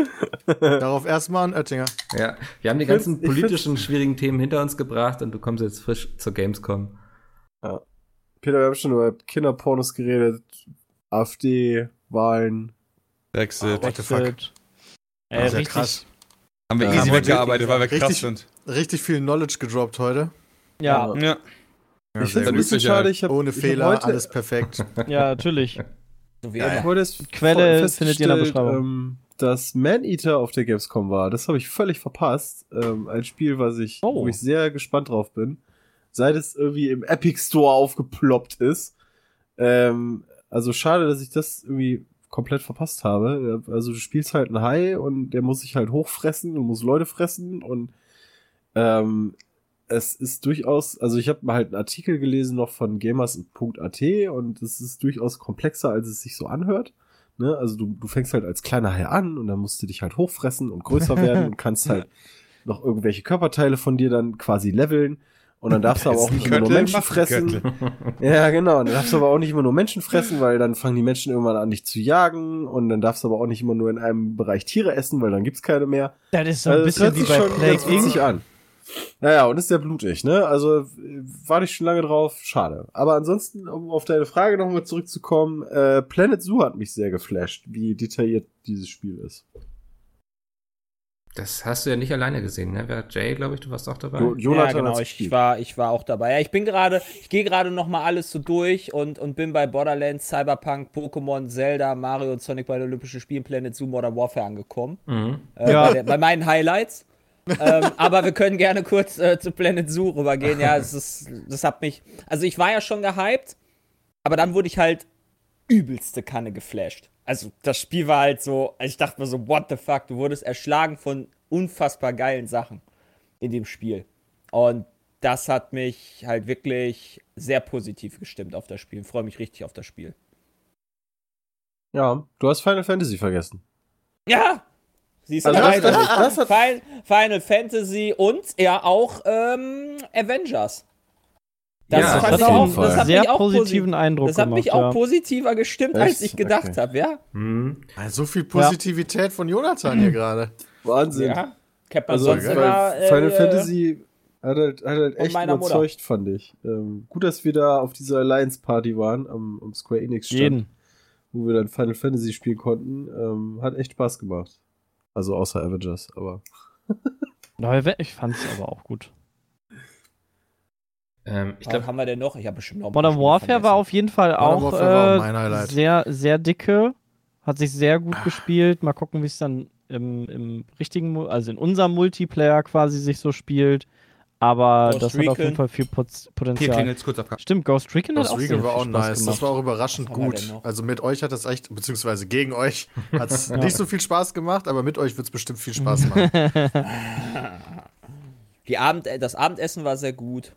Darauf erstmal ein Oettinger. Ja, wir haben die ganzen politischen, schwierigen Themen hinter uns gebracht und du kommst jetzt frisch zur Gamescom. Peter, wir haben schon über Kinderpornos geredet, AfD, Wahlen. Brexit. What the fuck? Ey, Sehr richtig. krass. Haben wir Ja, easy weggearbeitet, weil wir krass richtig- sind. Richtig viel Knowledge gedroppt heute. Ja, Ja. Ja, ich finde es ein bisschen schade, ich habe Ohne ich hab Fehler, heute, alles perfekt. (laughs) ja, natürlich. So Ja, immer. Ich wollte es Quelle findet ihr in der Beschreibung. Ähm, dass Man-Eater auf der Gamescom war. Das habe ich völlig verpasst. Ähm, ein Spiel, was ich, Oh. wo ich sehr gespannt drauf bin. Seit es irgendwie im Epic Store aufgeploppt ist. Ähm, also schade, dass ich das irgendwie komplett verpasst habe. Also du spielst halt einen Hai und der muss sich halt hochfressen und muss Leute fressen und ähm, es ist durchaus, also ich habe mal halt einen Artikel gelesen noch von gamers.at und es ist durchaus komplexer, als es sich so anhört. Ne? Also du, du fängst halt als kleiner Hai an und dann musst du dich halt hochfressen und größer werden (laughs) und kannst halt noch irgendwelche Körperteile von dir dann quasi leveln. Und dann darfst du aber auch nicht immer nur Menschen fressen. (laughs) Ja, genau. Dann darfst du aber auch nicht immer nur Menschen fressen, weil dann fangen die Menschen irgendwann an, dich zu jagen. Und dann darfst du aber auch nicht immer nur in einem Bereich Tiere essen, weil dann gibt's keine mehr. Das ist so ein Also, bisschen hört wie sich bei schon Plague Inc. an. Naja, und ist sehr blutig, ne? Also warte ich schon lange drauf, schade. Aber ansonsten, um auf deine Frage nochmal zurückzukommen, äh, Planet Zoo hat mich sehr geflasht, wie detailliert dieses Spiel ist. Das hast du ja nicht alleine gesehen, ne? Wer Jay, glaube ich, du warst auch dabei. Jo Jonathan ja, genau, ich, ich, war, ich war auch dabei. Ja, ich bin gerade, ich gehe gerade noch mal alles so durch und, und bin bei Borderlands, Cyberpunk, Pokémon, Zelda, Mario und Sonic bei den Olympischen Spielen, Planet Zoo, Modern Warfare angekommen. Mhm. Äh, Ja. bei, der, bei meinen Highlights. ähm, (laughs) aber wir können gerne kurz äh, zu Planet Zoo rübergehen. Ja, es ist, das hat mich, also ich war ja schon gehypt, aber dann wurde ich halt übelste Kanne geflasht. Also das Spiel war halt so, also ich dachte mir so, what the fuck, du wurdest erschlagen von unfassbar geilen Sachen in dem Spiel. Und das hat mich halt wirklich sehr positiv gestimmt auf das Spiel. Ich freue mich richtig auf das Spiel. Ja, du hast Final Fantasy vergessen. Ja! Siehst du, Also das- Final, Final Fantasy und ja auch ähm, Avengers. Das, Ja, fand das ich auch, das hat sehr mich auch positiven posi- Eindruck Das hat gemacht. mich auch ja. positiver gestimmt, als Echt? ich gedacht Okay. habe, ja? Mhm. Also so viel Positivität von Jonathan hier gerade. Wahnsinn. Ja. Also sonst geil. immer. äh, Final äh, Fantasy hat halt, hat halt echt meiner Mutter. überzeugt, fand ich. Ähm, gut, dass wir da auf dieser Alliance Party waren, am, am Square Enix Stand, Jeden. wo wir dann Final Fantasy spielen konnten. Ähm, hat echt Spaß gemacht. Also außer Avengers, aber. Ich fand es aber auch gut. Ähm, ich glaube, haben wir denn noch? Ich habe bestimmt noch Modern Warfare war vergessen. auf jeden Fall Modern auch war äh, sehr, sehr dicke. Hat sich sehr gut gespielt. Mal gucken, wie es dann im, im richtigen, also in unserem Multiplayer quasi sich so spielt. Aber Ghost das hat auf jeden Recon. Fall viel Poz Hier Potenzial. klingelt's kurz ab. Stimmt, Ghost Recon hat Das auch sehr Recon war auch Spaß nice. gemacht. Das war auch überraschend gut. Also mit euch hat das echt, beziehungsweise gegen euch, (laughs) hat es nicht so viel Spaß gemacht, aber mit euch wird es bestimmt viel Spaß machen. (laughs) Die Abend, das Abendessen war sehr gut.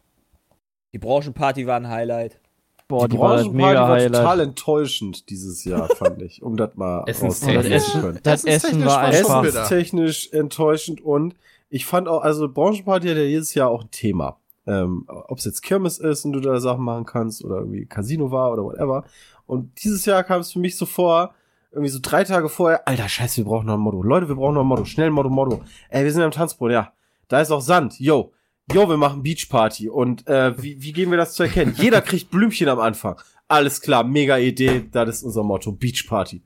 Die Branchenparty war ein Highlight. Boah, die die war das Branchenparty mega war Highlight. total enttäuschend dieses Jahr, fand ich. Um das mal rauszufinden Das Essen, können. das Essen Essenstechnisch war war einfach. Essenstechnisch enttäuschend und ich fand auch, also Branchenparty hat ja jedes Jahr auch ein Thema. Ähm, Ob es jetzt Kirmes ist und du da Sachen machen kannst oder irgendwie Casino war oder whatever. Und dieses Jahr kam es für mich so vor, irgendwie so drei Tage vorher, alter Scheiße, wir brauchen noch ein Motto. Leute, wir brauchen noch ein Motto. Schnell Motto, Motto. Ey, wir sind am Tanzboot, ja. Da ist auch Sand. Yo. Yo, wir machen Beachparty. Und äh, wie, wie geben wir das zu erkennen? Jeder kriegt Blümchen am Anfang. Alles klar, mega Idee. Das ist unser Motto. Beachparty.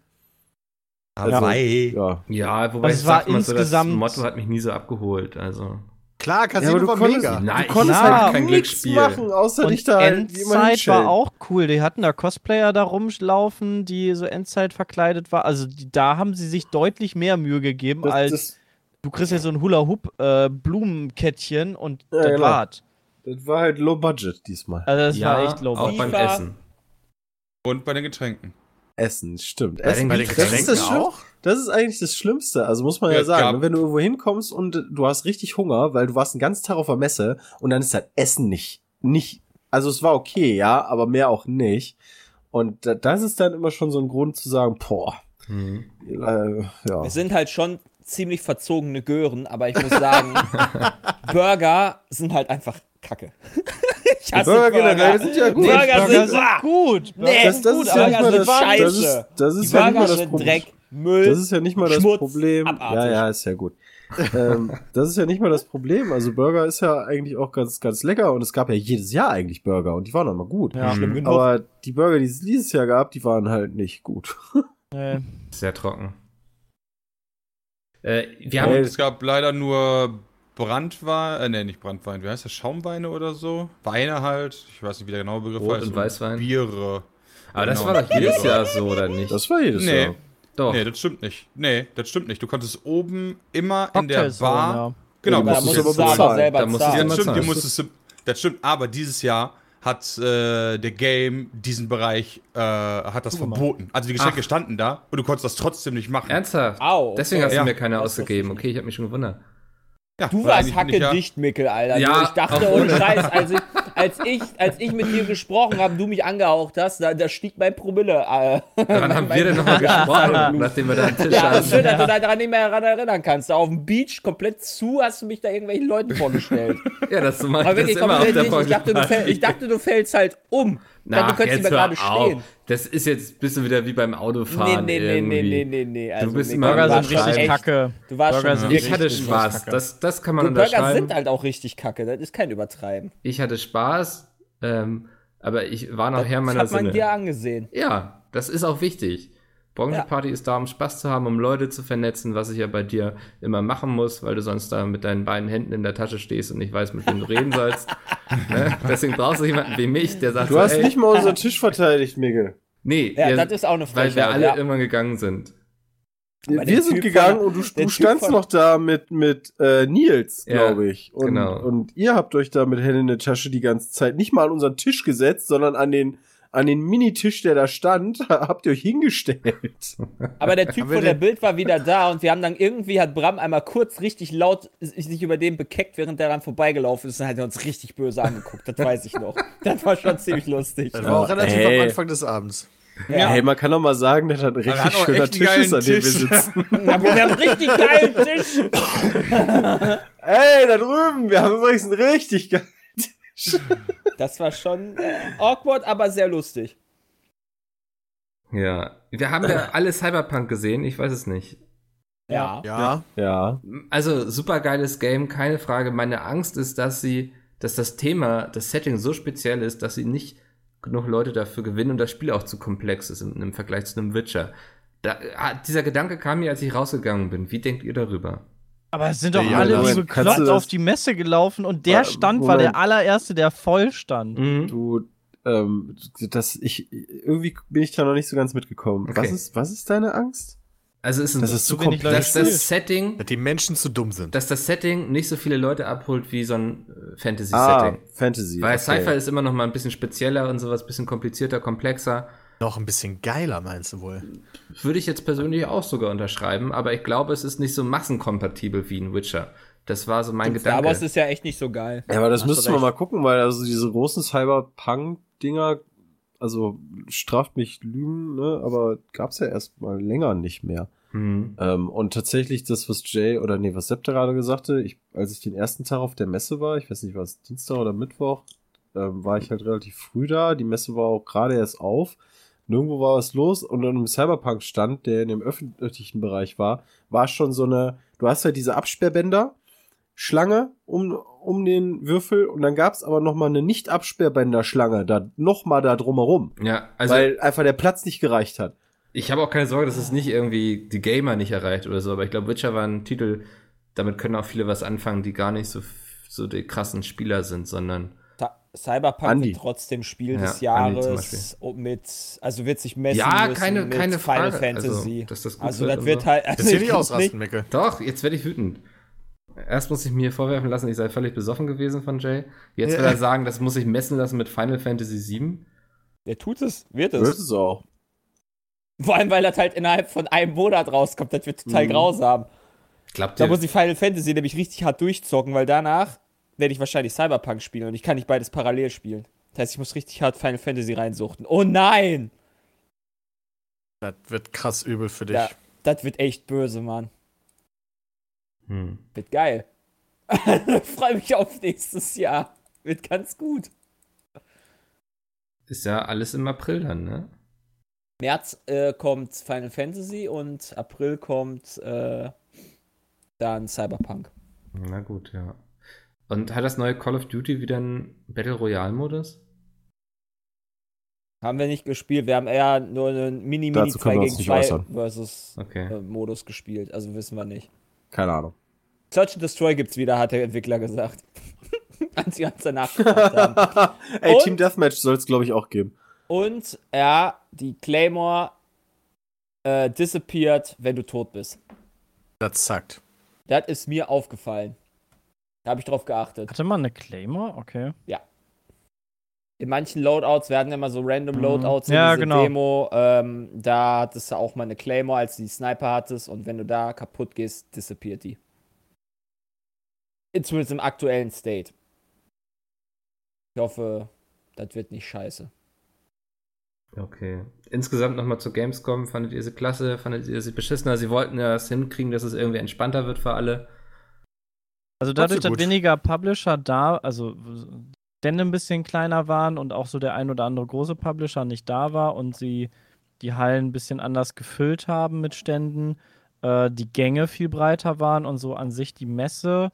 Hawaii. Ja. ja, wobei Also ich es war sag mal so, das insgesamt- Motto hat mich nie so abgeholt. Also, Klar, Casino aber du war konntest- mega. Nein, Du konntest Ja, halt kein nichts Glücksspiel. machen, außer dich Und da halt Endzeit war auch cool. Die hatten da Cosplayer da rumlaufen, die so Endzeit verkleidet war. Also die, da haben sie sich deutlich mehr Mühe gegeben, Das, als das, du kriegst ja so ein Hula-Hoop-Blumenkettchen und Ja, das genau. war's. das war halt low budget diesmal. Also das ja, war echt low. auch beim. Essen. Und bei den Getränken. Essen, stimmt. Bei Essen, den Bei den das, ist Getränken das, auch? das ist eigentlich das Schlimmste. Also muss man ja, Ja, sagen, gab- wenn du irgendwo hinkommst und äh, du hast richtig Hunger, weil du warst einen ganzen Tag auf der Messe und dann ist das Essen nicht, nicht, also es war okay, ja, aber mehr auch nicht. Und da- das ist dann immer schon so ein Grund zu sagen, boah, Mhm. äh, ja. Wir sind halt schon ziemlich verzogene Gören, aber ich muss sagen, (laughs) Burger sind halt einfach Kacke. (laughs) ich hasse Burger generell sind ja gut. Burger, Burger sind, sind gut. Nee, Das- das gut, ist ja nicht mal Burger das- sind scheiße. das ist- das ist Die ja nicht mal Burger das sind Problem. Dreck, Müll. Das ist ja nicht mal das Schmutz, Problem. abartig. Ja, ja, ist ja gut. ähm, (laughs) das ist ja nicht mal das Problem. Also Burger ist ja eigentlich auch ganz, ganz lecker und es gab ja jedes Jahr eigentlich Burger und die waren auch mal gut. Ja. Genug. Aber die Burger, die es dieses Jahr gab, die waren halt nicht gut. Sehr trocken. Äh, wir haben Es gab leider nur Brandwein, äh, nee, nicht Brandwein, wie heißt das? Schaumweine oder so? Weine halt. Ich weiß nicht, wie der genaue Begriff Rot- heißt. und Weißwein? Biere. aber das genau. war doch jedes. Jahr so, oder nicht? Das war jedes Nee. Jahr. doch. Nee, das stimmt nicht. Nee, das stimmt nicht. Du konntest oben immer in der Bar. Genau, Ja, da musst du aber selber Da musst du Ja, zahlen. immer stimmt, du zahlen. musstest, Das stimmt, aber dieses Jahr hat äh, der Game diesen Bereich, äh, hat das verboten. Also die Geschenke Ach. standen da und du konntest das trotzdem nicht machen. Ernsthaft? Au, Deswegen hast du Ja. mir keine ausgegeben. Okay, ich habe mich schon gewundert. Ja, Du warst eigentlich bin ich hacke ja- dicht, Mickel, Alter. Ja, ich dachte, ohne. Scheiß, als ich, als, ich, als ich mit dir gesprochen habe, du mich angehaucht hast, da, da stieg mein Promille. Äh, Daran haben wir dann nochmal (laughs) gesprochen, nachdem wir da am Tisch ja, das schön, dass du dich daran nicht mehr daran erinnern kannst. Da auf dem Beach komplett zu hast du mich da irgendwelchen Leuten vorgestellt. Ja, das das wirklich immer auf der. Ich dachte, du fäll, ich dachte, du fällst halt um. Dann, du könntest nicht mehr gerade stehen. Das ist jetzt, bist du wieder wie beim Autofahren nee, nee, irgendwie. nee, nee, nee, nee. Also, bist nee, immer Burger du sind richtig kacke. Du warst Burger schon Ich hatte Spaß. Das, das kann man Du, Burger unterschreiben. sind halt auch richtig kacke. Das ist kein Übertreiben. Ich hatte Spaß, ähm, aber ich war noch Herr Das meiner hat man Sinne. dir angesehen. Ja, das ist auch wichtig. Branchenparty ist da, um Spaß zu haben, um Leute zu vernetzen, was ich ja bei dir immer machen muss, weil du sonst da mit deinen beiden Händen in der Tasche stehst und nicht weißt, mit wem du reden sollst. (laughs) ne? Deswegen brauchst du jemanden wie mich, der sagt Du so, hast ey, nicht mal unseren (laughs) Tisch verteidigt, Miguel. nee, Ja, ihr- das ist auch eine weil wir alle ja. immer gegangen sind. Aber Wir sind Typ gegangen von- und du, du standst noch da mit, mit äh, Nils, Ja, glaube ich. Und, genau. und ihr habt euch da mit Hände in der Tasche die ganze Zeit nicht mal an unseren Tisch gesetzt, sondern an den, an den Minitisch, der da stand, (laughs) habt ihr euch hingestellt. Aber der Typ von der Bild war wieder da und wir haben dann irgendwie, hat Bram einmal kurz richtig laut sich über den bekeckt, während der dann vorbeigelaufen ist und hat er uns richtig böse angeguckt. Das weiß ich noch. (laughs) Das war schon ziemlich lustig. Das war auch relativ ey. am Anfang des Abends. Ja. Hey, man kann doch mal sagen, dass das ein hat richtig schöner Tisch ist, an dem wir sitzen. (laughs) Ja, wir haben einen richtig geilen Tisch. Ey, da drüben, wir haben übrigens einen richtig geilen. (laughs) Das war schon äh, awkward, aber sehr lustig. Ja. Wir haben ja alle Cyberpunk gesehen, ich weiß es nicht. Ja. Ja. Ja. Also, super geiles Game, keine Frage. Meine Angst ist, dass sie, dass das Thema, das Setting so speziell ist, dass sie nicht genug Leute dafür gewinnen und das Spiel auch zu komplex ist im, im Vergleich zu einem Witcher. Da, ah, dieser Gedanke kam mir, als ich rausgegangen bin. Wie denkt ihr darüber? Aber es sind doch Ja, alle wie bekloppt auf die Messe gelaufen und der Äh, Stand war der allererste, der voll stand. Mhm. Du, ähm, das, ich, irgendwie bin ich da noch nicht so ganz mitgekommen. Okay. Was ist, was ist deine Angst? Also ist ein, Das ist zu wenig Leute dass komplex. das Setting, Dass die Menschen zu dumm sind. dass das Setting nicht so viele Leute abholt wie so ein äh, Ah, Fantasy-Setting. Fantasy. Weil okay. Sci-Fi ist immer noch mal ein bisschen spezieller und sowas, bisschen komplizierter, komplexer. Noch ein bisschen geiler, meinst du wohl? Würde ich jetzt persönlich auch sogar unterschreiben, aber ich glaube, es ist nicht so massenkompatibel wie ein Witcher. Das war so mein Star Gedanke. Wars ist ja echt nicht so geil. Ja, aber das müssten wir mal gucken, weil also diese großen Cyberpunk-Dinger, also straft mich Lügen, ne, aber gab's ja erst mal länger nicht mehr. Mhm. Ähm, und tatsächlich das, was Jay oder nee, was Sepp da gerade sagte, ich, als ich den ersten Tag auf der Messe war, ich weiß nicht, war es Dienstag oder Mittwoch, ähm, war ich halt relativ früh da. Die Messe war auch gerade erst auf. Nirgendwo war was los und an einem Cyberpunk-Stand, der in dem öffentlichen Bereich war, war schon so eine, du hast halt diese Absperrbänder, Schlange um, um den Würfel und dann gab's aber noch mal eine Nicht-Absperrbänder-Schlange da noch mal da drumherum, Ja, also weil einfach der Platz nicht gereicht hat. ich habe auch keine Sorge, dass es nicht irgendwie die Gamer nicht erreicht oder so, aber ich glaube, Witcher war ein Titel, damit können auch viele was anfangen, die gar nicht so, so die krassen Spieler sind, sondern Cyberpunk Andi. wird trotzdem Spiel Ja, des Jahres und mit, also wird sich messen Ja, müssen keine- mit keine Final Frage. Also, Fantasy. dass das gut also wird das wird so. halt, Jetzt also hier ich nicht find's ausrasten, Micke. Doch, jetzt werde ich wütend. Erst muss ich mir vorwerfen lassen, ich sei völlig besoffen gewesen von Jay. Jetzt will Ja. er sagen, das muss ich messen lassen mit Final Fantasy VII. Der tut es, wird Wird es. es auch. Vor allem, weil das halt innerhalb von einem Monat rauskommt. Das wird total Mhm. grausam. Klappt Da muss ich Final Fantasy nämlich richtig hart durchzocken, weil danach werde ich wahrscheinlich Cyberpunk spielen und ich kann nicht beides parallel spielen. Das heißt, ich muss richtig hart Final Fantasy reinsuchten. Oh nein! Das wird krass übel für dich. Ja. Das wird echt böse, Mann. Hm. Wird geil. (laughs) Freue mich auf nächstes Jahr. Wird ganz gut. Ist ja alles im April dann, ne? März äh, kommt Final Fantasy und April kommt äh, dann Cyberpunk. Na gut, ja. Und hat das neue Call of Duty wieder einen Battle Royale-Modus? Haben wir nicht gespielt. Wir haben eher nur einen Mini-Mini Dazu 2 können wir gegen uns nicht 2 äußern. versus Okay. äh, Modus gespielt. Also wissen wir nicht. Keine Ahnung. Search and Destroy gibt's wieder, hat der Entwickler gesagt. (laughs) Als sie uns danach gefragt haben. (laughs) Ey, Und? Team Deathmatch soll es, glaube ich, auch geben. Und ja, die Claymore äh, disappeared, wenn du tot bist. Das zackt. Das ist mir aufgefallen. Da habe ich drauf geachtet. Hatte man eine Claymore? Okay. In manchen Loadouts werden immer so random Mhm. Loadouts in Ja, diese genau. Demo. Ähm, da hattest du auch mal eine Claymore, als du die Sniper hattest. Und wenn du da kaputt gehst, disappeart die. Zumindest im aktuellen State. Ich hoffe, das wird nicht scheiße. Okay. Insgesamt nochmal zur Gamescom. Fandet ihr sie klasse? Fandet ihr sie beschissener? Sie wollten ja es hinkriegen, dass es irgendwie entspannter wird für alle. Also dadurch, dass weniger Publisher da, also Stände ein bisschen kleiner waren und auch so der ein oder andere große Publisher nicht da war und sie die Hallen ein bisschen anders gefüllt haben mit Ständen, äh, die Gänge viel breiter waren und so an sich die Messe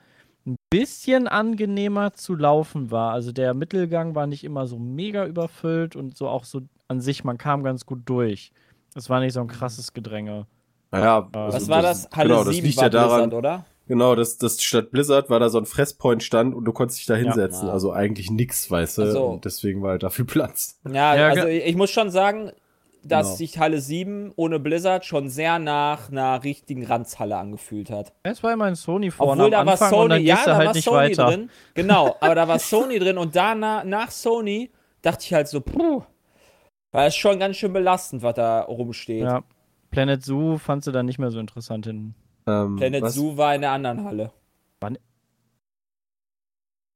ein bisschen angenehmer zu laufen war. Also der Mittelgang war nicht immer so mega überfüllt und so auch so an sich, man kam ganz gut durch. Es war nicht so ein krasses Gedränge. Naja, Was Was war das? Halle genau, das 7 liegt war ja daran, Blizzard, oder? Genau, das, das statt Blizzard war da so ein Fresspoint stand und du konntest dich da hinsetzen. Ja. Also eigentlich nix, weißt du. Ach so. Und deswegen war halt dafür (laughs) Platz. Ja, Ja, also ich muss schon sagen, dass Genau. sich Halle 7 ohne Blizzard schon sehr nach einer richtigen Ranzhalle angefühlt hat. Es war immer ein Sony vorne Obwohl am da war Anfang und Sony, dann ja, da halt war nicht Sony weiter. drin. Genau, aber da war Sony drin und danach, nach Sony dachte ich halt so, puh, war es schon ganz schön belastend, was da rumsteht. Ja. Planet Zoo fandst du dann nicht mehr so interessant hinten. Ähm, Planet was, Zoo war in der anderen Halle.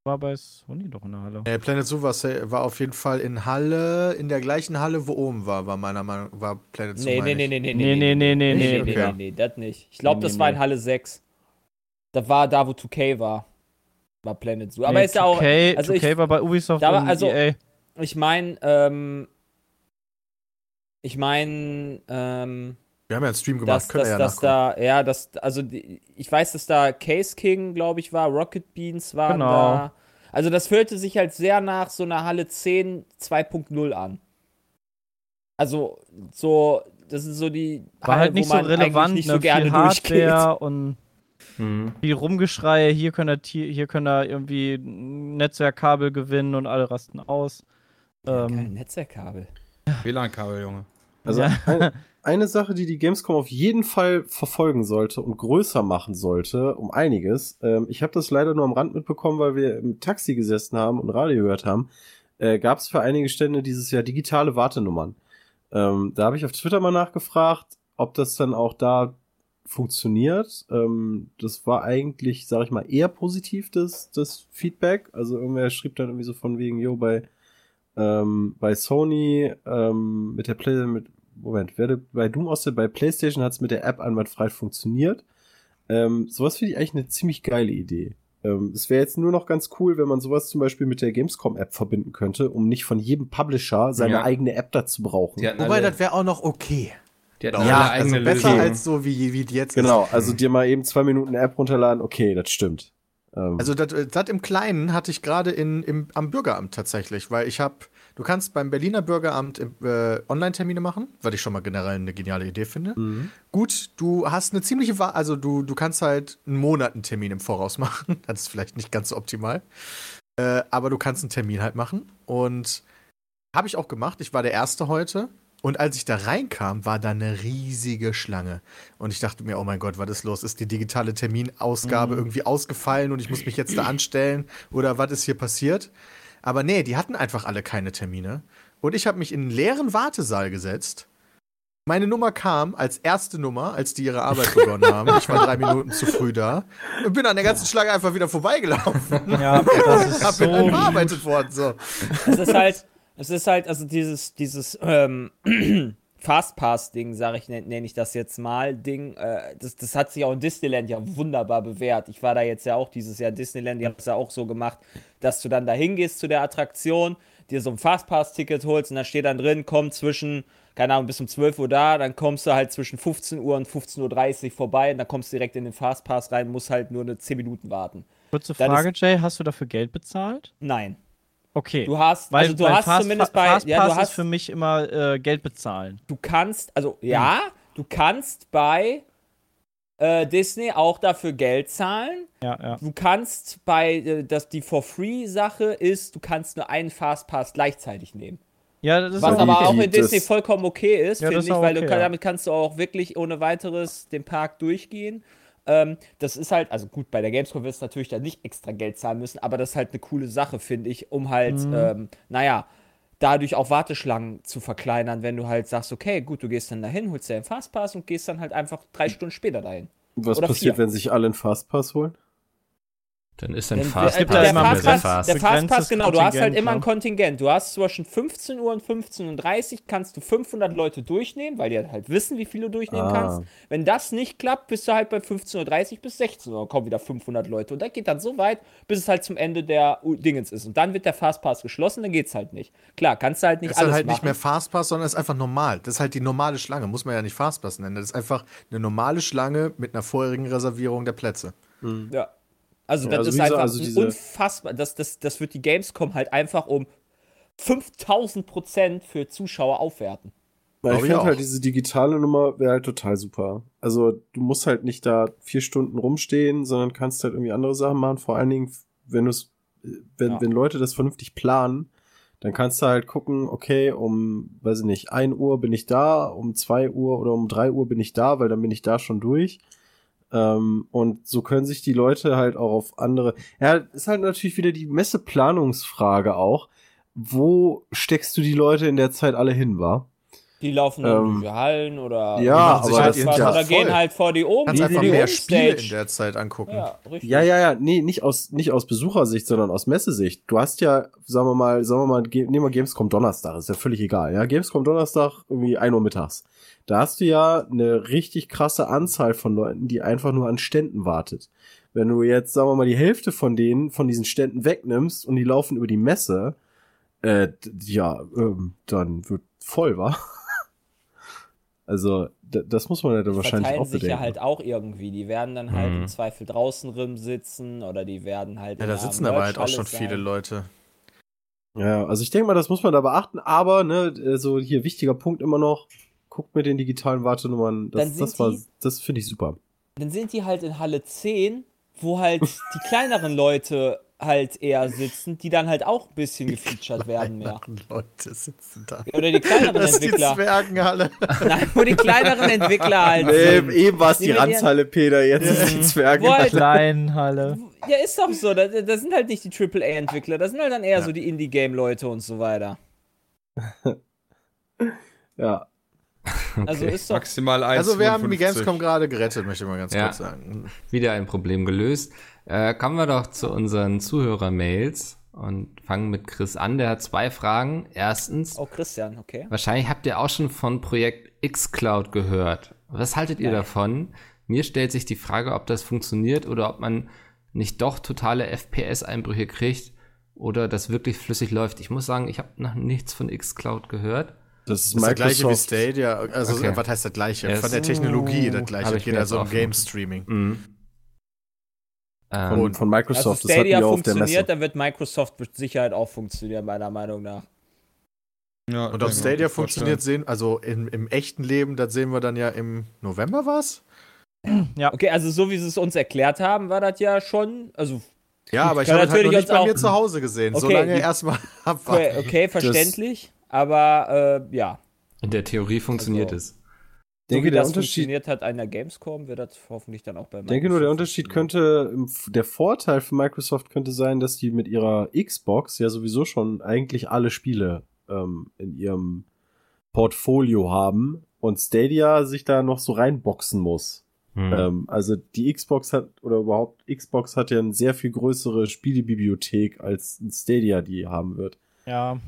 War bei Sony doch in der Halle. Nee, Planet Zoo war, sa- war auf jeden Fall in Halle, in der gleichen Halle, wo oben war, war meiner Meinung war Planet Zoo. Nee, nee, nee, nee, nee, Nee, nee, nee, nee, nee, nee. nee, nee, okay. nee, das nicht. Ich glaube, Nee, das nee, war in nee. Halle 6. Das war da, wo 2K war. War Planet Zoo. Aber nee, ist ja auch, 2K, also 2K ich- war bei Ubisoft da war- also- EA. ich meine, ähm, ich meine, ähm, Wir haben ja einen Stream gemacht, dass, können dass, wir ja dass da, ja, das, also ich weiß, dass da Case King, glaube ich, war, Rocket Beans waren Genau. da. Also das fühlte sich halt sehr nach so einer Halle 10 2.0 an. Also so, das ist so die War Halle, halt nicht wo so relevant, nicht ne? so gerne viel durchgeht. Hardware und Mhm. viel Rumgeschrei. Hier können er, hier hier können er irgendwie ein Netzwerkkabel gewinnen und alle rasten aus. Kein Ähm, Netzwerkkabel. WLAN-Kabel, Junge. Also Ja. Eine, Sache, die die Gamescom auf jeden Fall verfolgen sollte und größer machen sollte, um einiges. Ähm, ich habe das leider nur am Rand mitbekommen, weil wir im Taxi gesessen haben und Radio gehört haben. Äh, Gab es für einige Stände dieses Jahr digitale Wartenummern. Ähm, da habe ich auf Twitter mal nachgefragt, ob das dann auch da funktioniert. Ähm, das war eigentlich, sage ich mal, eher positiv, das, das Feedback. Also irgendwer schrieb dann irgendwie so von wegen, jo, bei ähm, bei Sony ähm, mit der Play mit Moment, werde bei Doom aus der bei PlayStation hat es mit der App einwandfrei funktioniert. Ähm, sowas finde ich eigentlich eine ziemlich geile Idee. Ähm, es wäre jetzt nur noch ganz cool, wenn man sowas zum Beispiel mit der Gamescom-App verbinden könnte, um nicht von jedem Publisher seine Ja. eigene App dazu brauchen. Wobei, das wäre auch noch okay. die hatten Ja, alle also eigene besser Lösungen. als so, wie, wie die jetzt Genau, ist. also dir mal eben zwei Minuten eine App runterladen, okay, das stimmt. Ähm, Also das, das im Kleinen hatte ich gerade in, im, am Bürgeramt tatsächlich, weil ich habe, du kannst beim Berliner Bürgeramt äh, Online-Termine machen, was ich schon mal generell eine geniale Idee finde. mhm. Gut, du hast eine ziemliche, Wa also du, du kannst halt einen Monat einen Termin im Voraus (laughs) machen. Das ist vielleicht nicht ganz so optimal. Äh, aber du kannst einen Termin halt machen. Und habe ich auch gemacht. Ich war der Erste heute. Und als ich da reinkam, war da eine riesige Schlange. Und ich dachte mir, oh mein Gott, was ist los? Ist die digitale Terminausgabe irgendwie ausgefallen und ich muss mich jetzt da anstellen? Oder was ist hier passiert? Aber nee, die hatten einfach alle keine Termine. Und ich habe mich in einen leeren Wartesaal gesetzt. Meine Nummer kam als erste Nummer, als die ihre Arbeit (laughs) begonnen haben. Ich war drei Minuten zu früh da und bin an der ganzen Schlange einfach wieder vorbeigelaufen. (laughs) ja, das ist (laughs) Hab bin so. bearbeitet worden. So. Es ist halt, es ist halt, also dieses, dieses ähm, Fastpass-Ding, sage ich, nenne nenn ich das jetzt mal, Ding, äh, das, das hat sich auch in Disneyland ja wunderbar bewährt. Ich war da jetzt ja auch dieses Jahr in Disneyland, die haben es ja auch so gemacht, dass du dann da hingehst zu der Attraktion, dir so ein Fastpass-Ticket holst und da steht dann drin, komm zwischen, keine Ahnung, bis um 12 Uhr da, dann kommst du halt zwischen 15 Uhr und 15.30 Uhr vorbei und dann kommst du direkt in den Fastpass rein, musst halt nur eine 10 Minuten warten. Kurze Frage, Jay, hast du dafür Geld bezahlt? Nein. Okay. Du hast, weil, also du weil hast Fast, zumindest bei, Fastpass ja, du hast ist für mich immer äh, Geld bezahlen. du kannst, also ja, du kannst bei äh, Disney auch dafür Geld zahlen. Ja, ja. Du kannst bei, äh, das, die For-Free-Sache ist, du kannst nur einen Fastpass gleichzeitig nehmen. Ja, das ist Was auch aber auch in Disney vollkommen okay ist, Ja, finde ich, weil du okay, kann, ja. damit kannst du auch wirklich ohne weiteres den Park durchgehen. Ähm, das ist halt, also gut, bei der Gamescom wirst du natürlich dann nicht extra Geld zahlen müssen, aber das ist halt eine coole Sache, finde ich, um halt, Mhm. ähm, naja, dadurch auch Warteschlangen zu verkleinern, wenn du halt sagst, okay, gut, du gehst dann dahin, holst dir einen Fastpass und gehst dann halt einfach drei Stunden später dahin. Was Oder passiert, vier. wenn sich alle einen Fastpass holen? Dann ist ein Denn Fast der, gibt ja der, immer nicht mehr Fastpass, der Fastpass, genau, du hast halt immer ein? Kontingent. Du hast zwischen 15 Uhr und 15.30 Uhr kannst du 500 Leute durchnehmen, weil die halt wissen, wie viele du durchnehmen Ah. kannst. Wenn das nicht klappt, bist du halt bei 15.30 Uhr bis 16 Uhr, kommen wieder 500 Leute. Und das geht dann so weit, bis es halt zum Ende der Dingens ist. Und dann wird der Fastpass geschlossen, dann geht's halt nicht. Klar, kannst du halt nicht Das ist dann alles halt machen. nicht mehr Fastpass, sondern es ist einfach normal. Das ist halt die normale Schlange, muss man ja nicht Fastpass nennen. Das ist einfach eine normale Schlange mit einer vorherigen Reservierung der Plätze. Ja. Also, Ja, das also ist einfach also diese- unfassbar. Das, das, das wird die Gamescom halt einfach um 5000 Prozent für Zuschauer aufwerten. Weil ich finde halt, diese digitale Nummer wäre halt total super. Also du musst halt nicht da vier Stunden rumstehen, sondern kannst halt irgendwie andere Sachen machen. Vor allen Dingen, wenn du es, wenn, Ja. wenn Leute das vernünftig planen, dann kannst du halt gucken, okay, um, weiß ich nicht, 1 Uhr bin ich da, um 2 Uhr oder um 3 Uhr bin ich da, weil dann bin ich da schon durch. Ähm, und so können sich die Leute halt auch auf andere. Ja, ist halt natürlich wieder die Messeplanungsfrage auch. Wo steckst du die Leute in der Zeit alle hin, war? Die laufen Ähm, durch die Hallen oder ja, machen sich aber halt Tag oder gehen halt vor die oben. Kannst die, einfach die mehr Spiele in der Zeit angucken. Ja, richtig. Ja, ja, ja, nee, nicht aus, nicht aus Besuchersicht, sondern aus Messesicht. Du hast ja, sagen wir mal, sagen wir mal, nehmen wir Gamescom Donnerstag, ist ja völlig egal, ja. Gamescom Donnerstag, irgendwie 1 Uhr mittags. Da hast du ja eine richtig krasse Anzahl von Leuten, die einfach nur an Ständen wartet. Wenn du jetzt, sagen wir mal, die Hälfte von denen, von diesen Ständen wegnimmst und die laufen über die Messe, äh, ja, ähm, dann wird voll, wa? (laughs) Also, das muss man ja dann Die wahrscheinlich auch sich bedenken. ja halt auch irgendwie. Die werden dann halt Mhm. im Zweifel draußen rim sitzen oder die werden halt. Ja, da sitzen aber halt auch schon Merchhalle viele sein. Leute. Ja, also ich denke mal, das muss man da beachten, aber ne, so hier wichtiger Punkt immer noch, guckt mit den digitalen Wartenummern, das, das war, die- das finde ich super. Dann sind die halt in Halle 10, wo halt (laughs) die kleineren Leute halt eher sitzen, die dann halt auch ein bisschen gefeatured werden mehr. Leute sitzen da. Oder die kleineren Das ist die Entwickler. Zwergenhalle. Nein, wo die kleineren Entwickler halt Nee, sind. eben war es die Ranzhalle, Peter, jetzt ist es die Zwerge. Wo halt, Kleinhalle. ja, ist doch so. Das, das sind halt nicht die AAA-Entwickler, das sind halt dann eher Ja. so die Indie-Game-Leute und so weiter. (laughs) Ja, Also ist doch. Maximal 1. Also wir haben die Gamescom gerade gerettet, möchte ich mal ganz Ja. kurz sagen. Wieder ein Problem gelöst. Äh, kommen wir doch zu unseren Zuhörer-Mails und fangen mit Chris an. Der hat zwei Fragen. Erstens, Oh, Christian, okay. wahrscheinlich habt ihr auch schon von Projekt xCloud gehört. Was haltet ihr Nein. davon? Mir stellt sich die Frage, ob das funktioniert oder ob man nicht doch totale FPS-Einbrüche kriegt oder das wirklich flüssig läuft. Ich muss sagen, ich habe noch nichts von xCloud gehört. Das ist Das ist der gleiche wie Microsoft. Stadia. Also, Okay. was heißt das gleiche? Yes. Von der Technologie das gleiche. ich Geht also um auch Game Streaming. Mhm. Ähm, Von, von Also Microsoft, das hatten Stadia der funktioniert, Messe. dann wird Microsoft mit Sicherheit auch funktionieren, meiner Meinung nach. Ja, Und ob Stadia funktioniert, sehen, also im, im echten Leben, das sehen wir dann ja im November was? Okay, also so wie sie es uns erklärt haben, war das ja schon, also Ja, aber ich habe das halt noch natürlich nicht bei uns mir auch- zu Hause gesehen. Okay, Solange erstmal okay, abwarten. okay verständlich, aber äh, ja, in der Theorie funktioniert Also, es. Ich denke, so wie der das Unterschied, funktioniert hat der Gamescom, wird das hoffentlich dann auch bei ich denke nur, der Microsoft Unterschied könnte, der Vorteil für Microsoft könnte sein, dass die mit ihrer Xbox ja sowieso schon eigentlich alle Spiele ähm, in ihrem Portfolio haben und Stadia sich da noch so reinboxen muss. Hm. Ähm, also die Xbox hat, oder überhaupt Xbox hat ja eine sehr viel größere Spielebibliothek als ein Stadia die haben wird. Ja.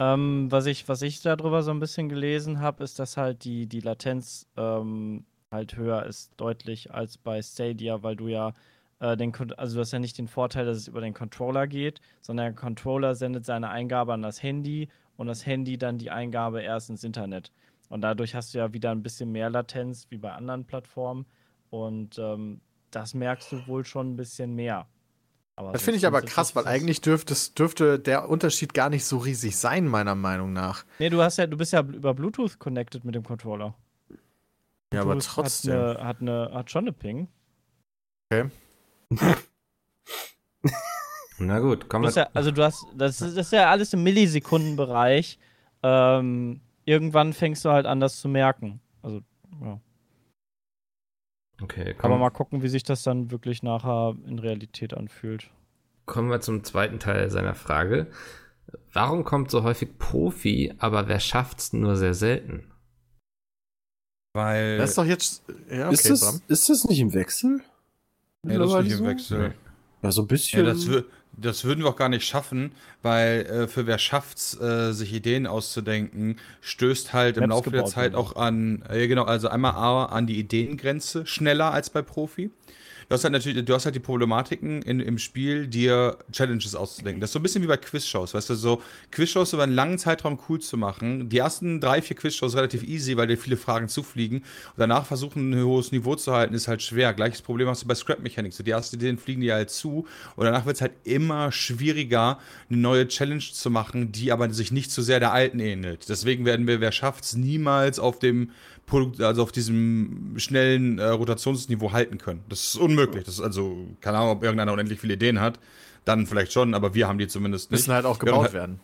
Ähm, was ich, was ich darüber so ein bisschen gelesen habe, ist, dass halt die, die Latenz ähm, halt höher ist, deutlich als bei Stadia, weil du ja äh, den, also du hast ja nicht den Vorteil, dass es über den Controller geht, sondern der Controller sendet seine Eingabe an das Handy und das Handy dann die Eingabe erst ins Internet. Und dadurch hast du ja wieder ein bisschen mehr Latenz wie bei anderen Plattformen. Und ähm, das merkst du wohl schon ein bisschen mehr. Aber Das finde ich aber krass, weil eigentlich dürfte, es- dürfte der Unterschied gar nicht so riesig sein, meiner Meinung nach. Nee, du hast ja, du bist ja über Bluetooth connected mit dem Controller. Ja, aber trotzdem. Hat, eine, hat, eine, hat schon eine Ping. (laughs) Na gut, hast wir. ja, also du hast, das ist, das ist ja alles im Millisekundenbereich. Ähm, irgendwann fängst du halt an, das zu merken. Also, ja. Okay, Aber kommen, mal gucken, wie sich das dann wirklich nachher in Realität anfühlt. kommen wir zum zweiten Teil seiner Frage. Warum kommt so häufig Profi, aber wer schafft's nur sehr selten? Weil. Das ist doch jetzt. Ja, okay, ist, das, ist das nicht im Wechsel? ja, das ist nicht im so? Wechsel. Ja, so ein bisschen. Ja, das, wür- das würden wir auch gar nicht schaffen, weil äh, für wer schafft's, äh, sich Ideen auszudenken, stößt halt im Maps Laufe der Zeit werden. auch an, äh, genau, also einmal A, an die Ideengrenze, schneller als bei Profi. Du hast halt natürlich, du hast halt die Problematiken in, im Spiel, dir Challenges auszudenken. Das ist so ein bisschen wie bei Quizshows, weißt du, so Quizshows über einen langen Zeitraum cool zu machen. Die ersten drei, vier Quizshows relativ easy, weil dir viele Fragen zufliegen. Und danach versuchen, ein hohes Niveau zu halten, ist halt schwer. Gleiches Problem hast du bei Scrap Mechanics. So, die ersten Ideen fliegen dir halt zu. Und danach wird es halt immer schwieriger, eine neue Challenge zu machen, die aber sich nicht zu sehr der alten ähnelt. Deswegen werden wir, wer schafft's, niemals auf dem Produkt, also auf diesem schnellen äh, Rotationsniveau halten können. Das ist unmöglich. Das ist also, keine Ahnung, ob irgendeiner unendlich viele Ideen hat. Dann vielleicht schon, aber wir haben die zumindest nicht. Müssen halt auch gebaut und- werden.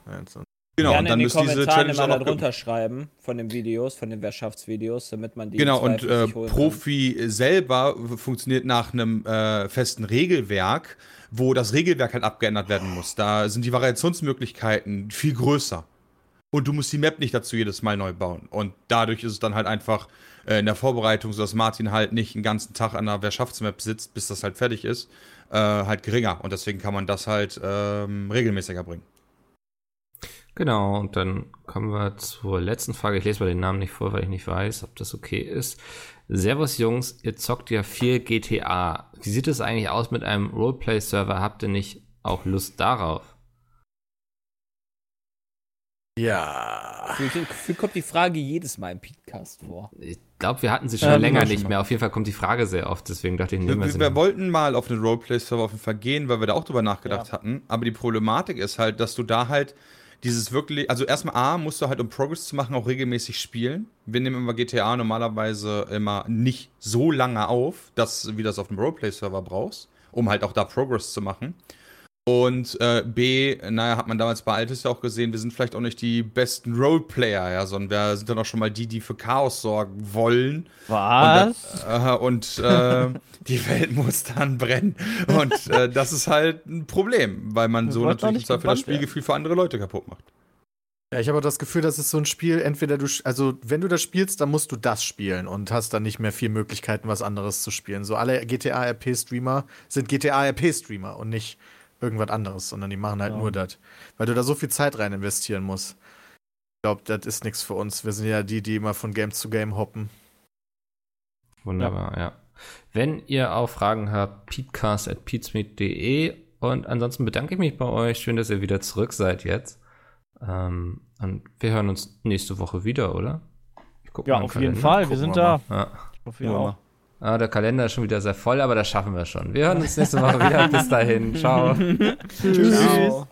Genau, Gerne und dann müssen diese Challenge auch noch darunter schreiben von den Videos, von den Wirtschaftsvideos, damit man die Genau, und äh, kann. Profi selber funktioniert nach einem äh, festen Regelwerk, wo das Regelwerk halt abgeändert werden muss. Da sind die Variationsmöglichkeiten viel größer. Und du musst die Map nicht dazu jedes Mal neu bauen. Und dadurch ist es dann halt einfach äh, in der Vorbereitung, sodass Martin halt nicht einen ganzen Tag an einer Wirtschaftsmap sitzt, bis das halt fertig ist, äh, halt geringer. Und deswegen kann man das halt ähm, regelmäßiger bringen. Genau, und dann kommen wir zur letzten Frage. Ich lese mal den Namen nicht vor, weil ich nicht weiß, ob das okay ist. Servus Jungs, ihr zockt ja viel GTA. Wie sieht es eigentlich aus mit einem Roleplay-Server? Habt ihr nicht auch Lust darauf? Ja. Gefühlt kommt die Frage jedes Mal im Podcast vor. Ich glaube, wir hatten sie schon Ähm, länger schon nicht mehr. Auf jeden Fall kommt die Frage sehr oft, deswegen dachte ich, Wir, nehmen wir wir, sie wir wollten mal auf einen Roleplay-Server auf jeden Fall gehen, weil wir da auch drüber nachgedacht hatten. Aber die Problematik ist halt, dass du da halt dieses wirklich, also erstmal A, musst du halt, um Progress zu machen, auch regelmäßig spielen. Wir nehmen immer GTA normalerweise immer nicht so lange auf, dass, wie das auf dem Roleplay-Server brauchst, um halt auch da Progress zu machen. Und äh, B, naja, hat man damals bei Altis ja auch gesehen, wir sind vielleicht auch nicht die besten Roleplayer, ja, sondern wir sind dann auch schon mal die, die für Chaos sorgen wollen. Was? Und, äh, und äh, (laughs) die Welt muss dann brennen. Und äh, das ist halt ein Problem, weil man so natürlich Zweifel das Spielgefühl für andere Leute kaputt macht. Ja, ich habe auch das Gefühl, das ist so ein Spiel, entweder du, also wenn du das spielst, dann musst du das spielen und hast dann nicht mehr viel Möglichkeiten, was anderes zu spielen. So alle GTA-RP-Streamer sind GTA-RP-Streamer und nicht irgendwas anderes, sondern die machen halt Ja. nur das. Weil du da so viel Zeit rein investieren musst. Ich glaube, das ist nichts für uns. Wir sind ja die, die immer von Game zu Game hoppen. Wunderbar, ja. Wenn ihr auch Fragen habt, peatcast.peatsmeet.de und ansonsten bedanke ich mich bei euch. Schön, dass ihr wieder zurück seid jetzt. Ähm, und wir hören uns nächste Woche wieder, oder? Ich guck Ja, auf jeden. Fall. Wir sind wir da. Ja. Ich hoffe, ihr auch. Ah, der Kalender ist schon wieder sehr voll, aber das schaffen wir schon. Wir hören uns nächste Woche wieder. Bis dahin. Ciao. (laughs) (laughs) Tschüss. Ciao.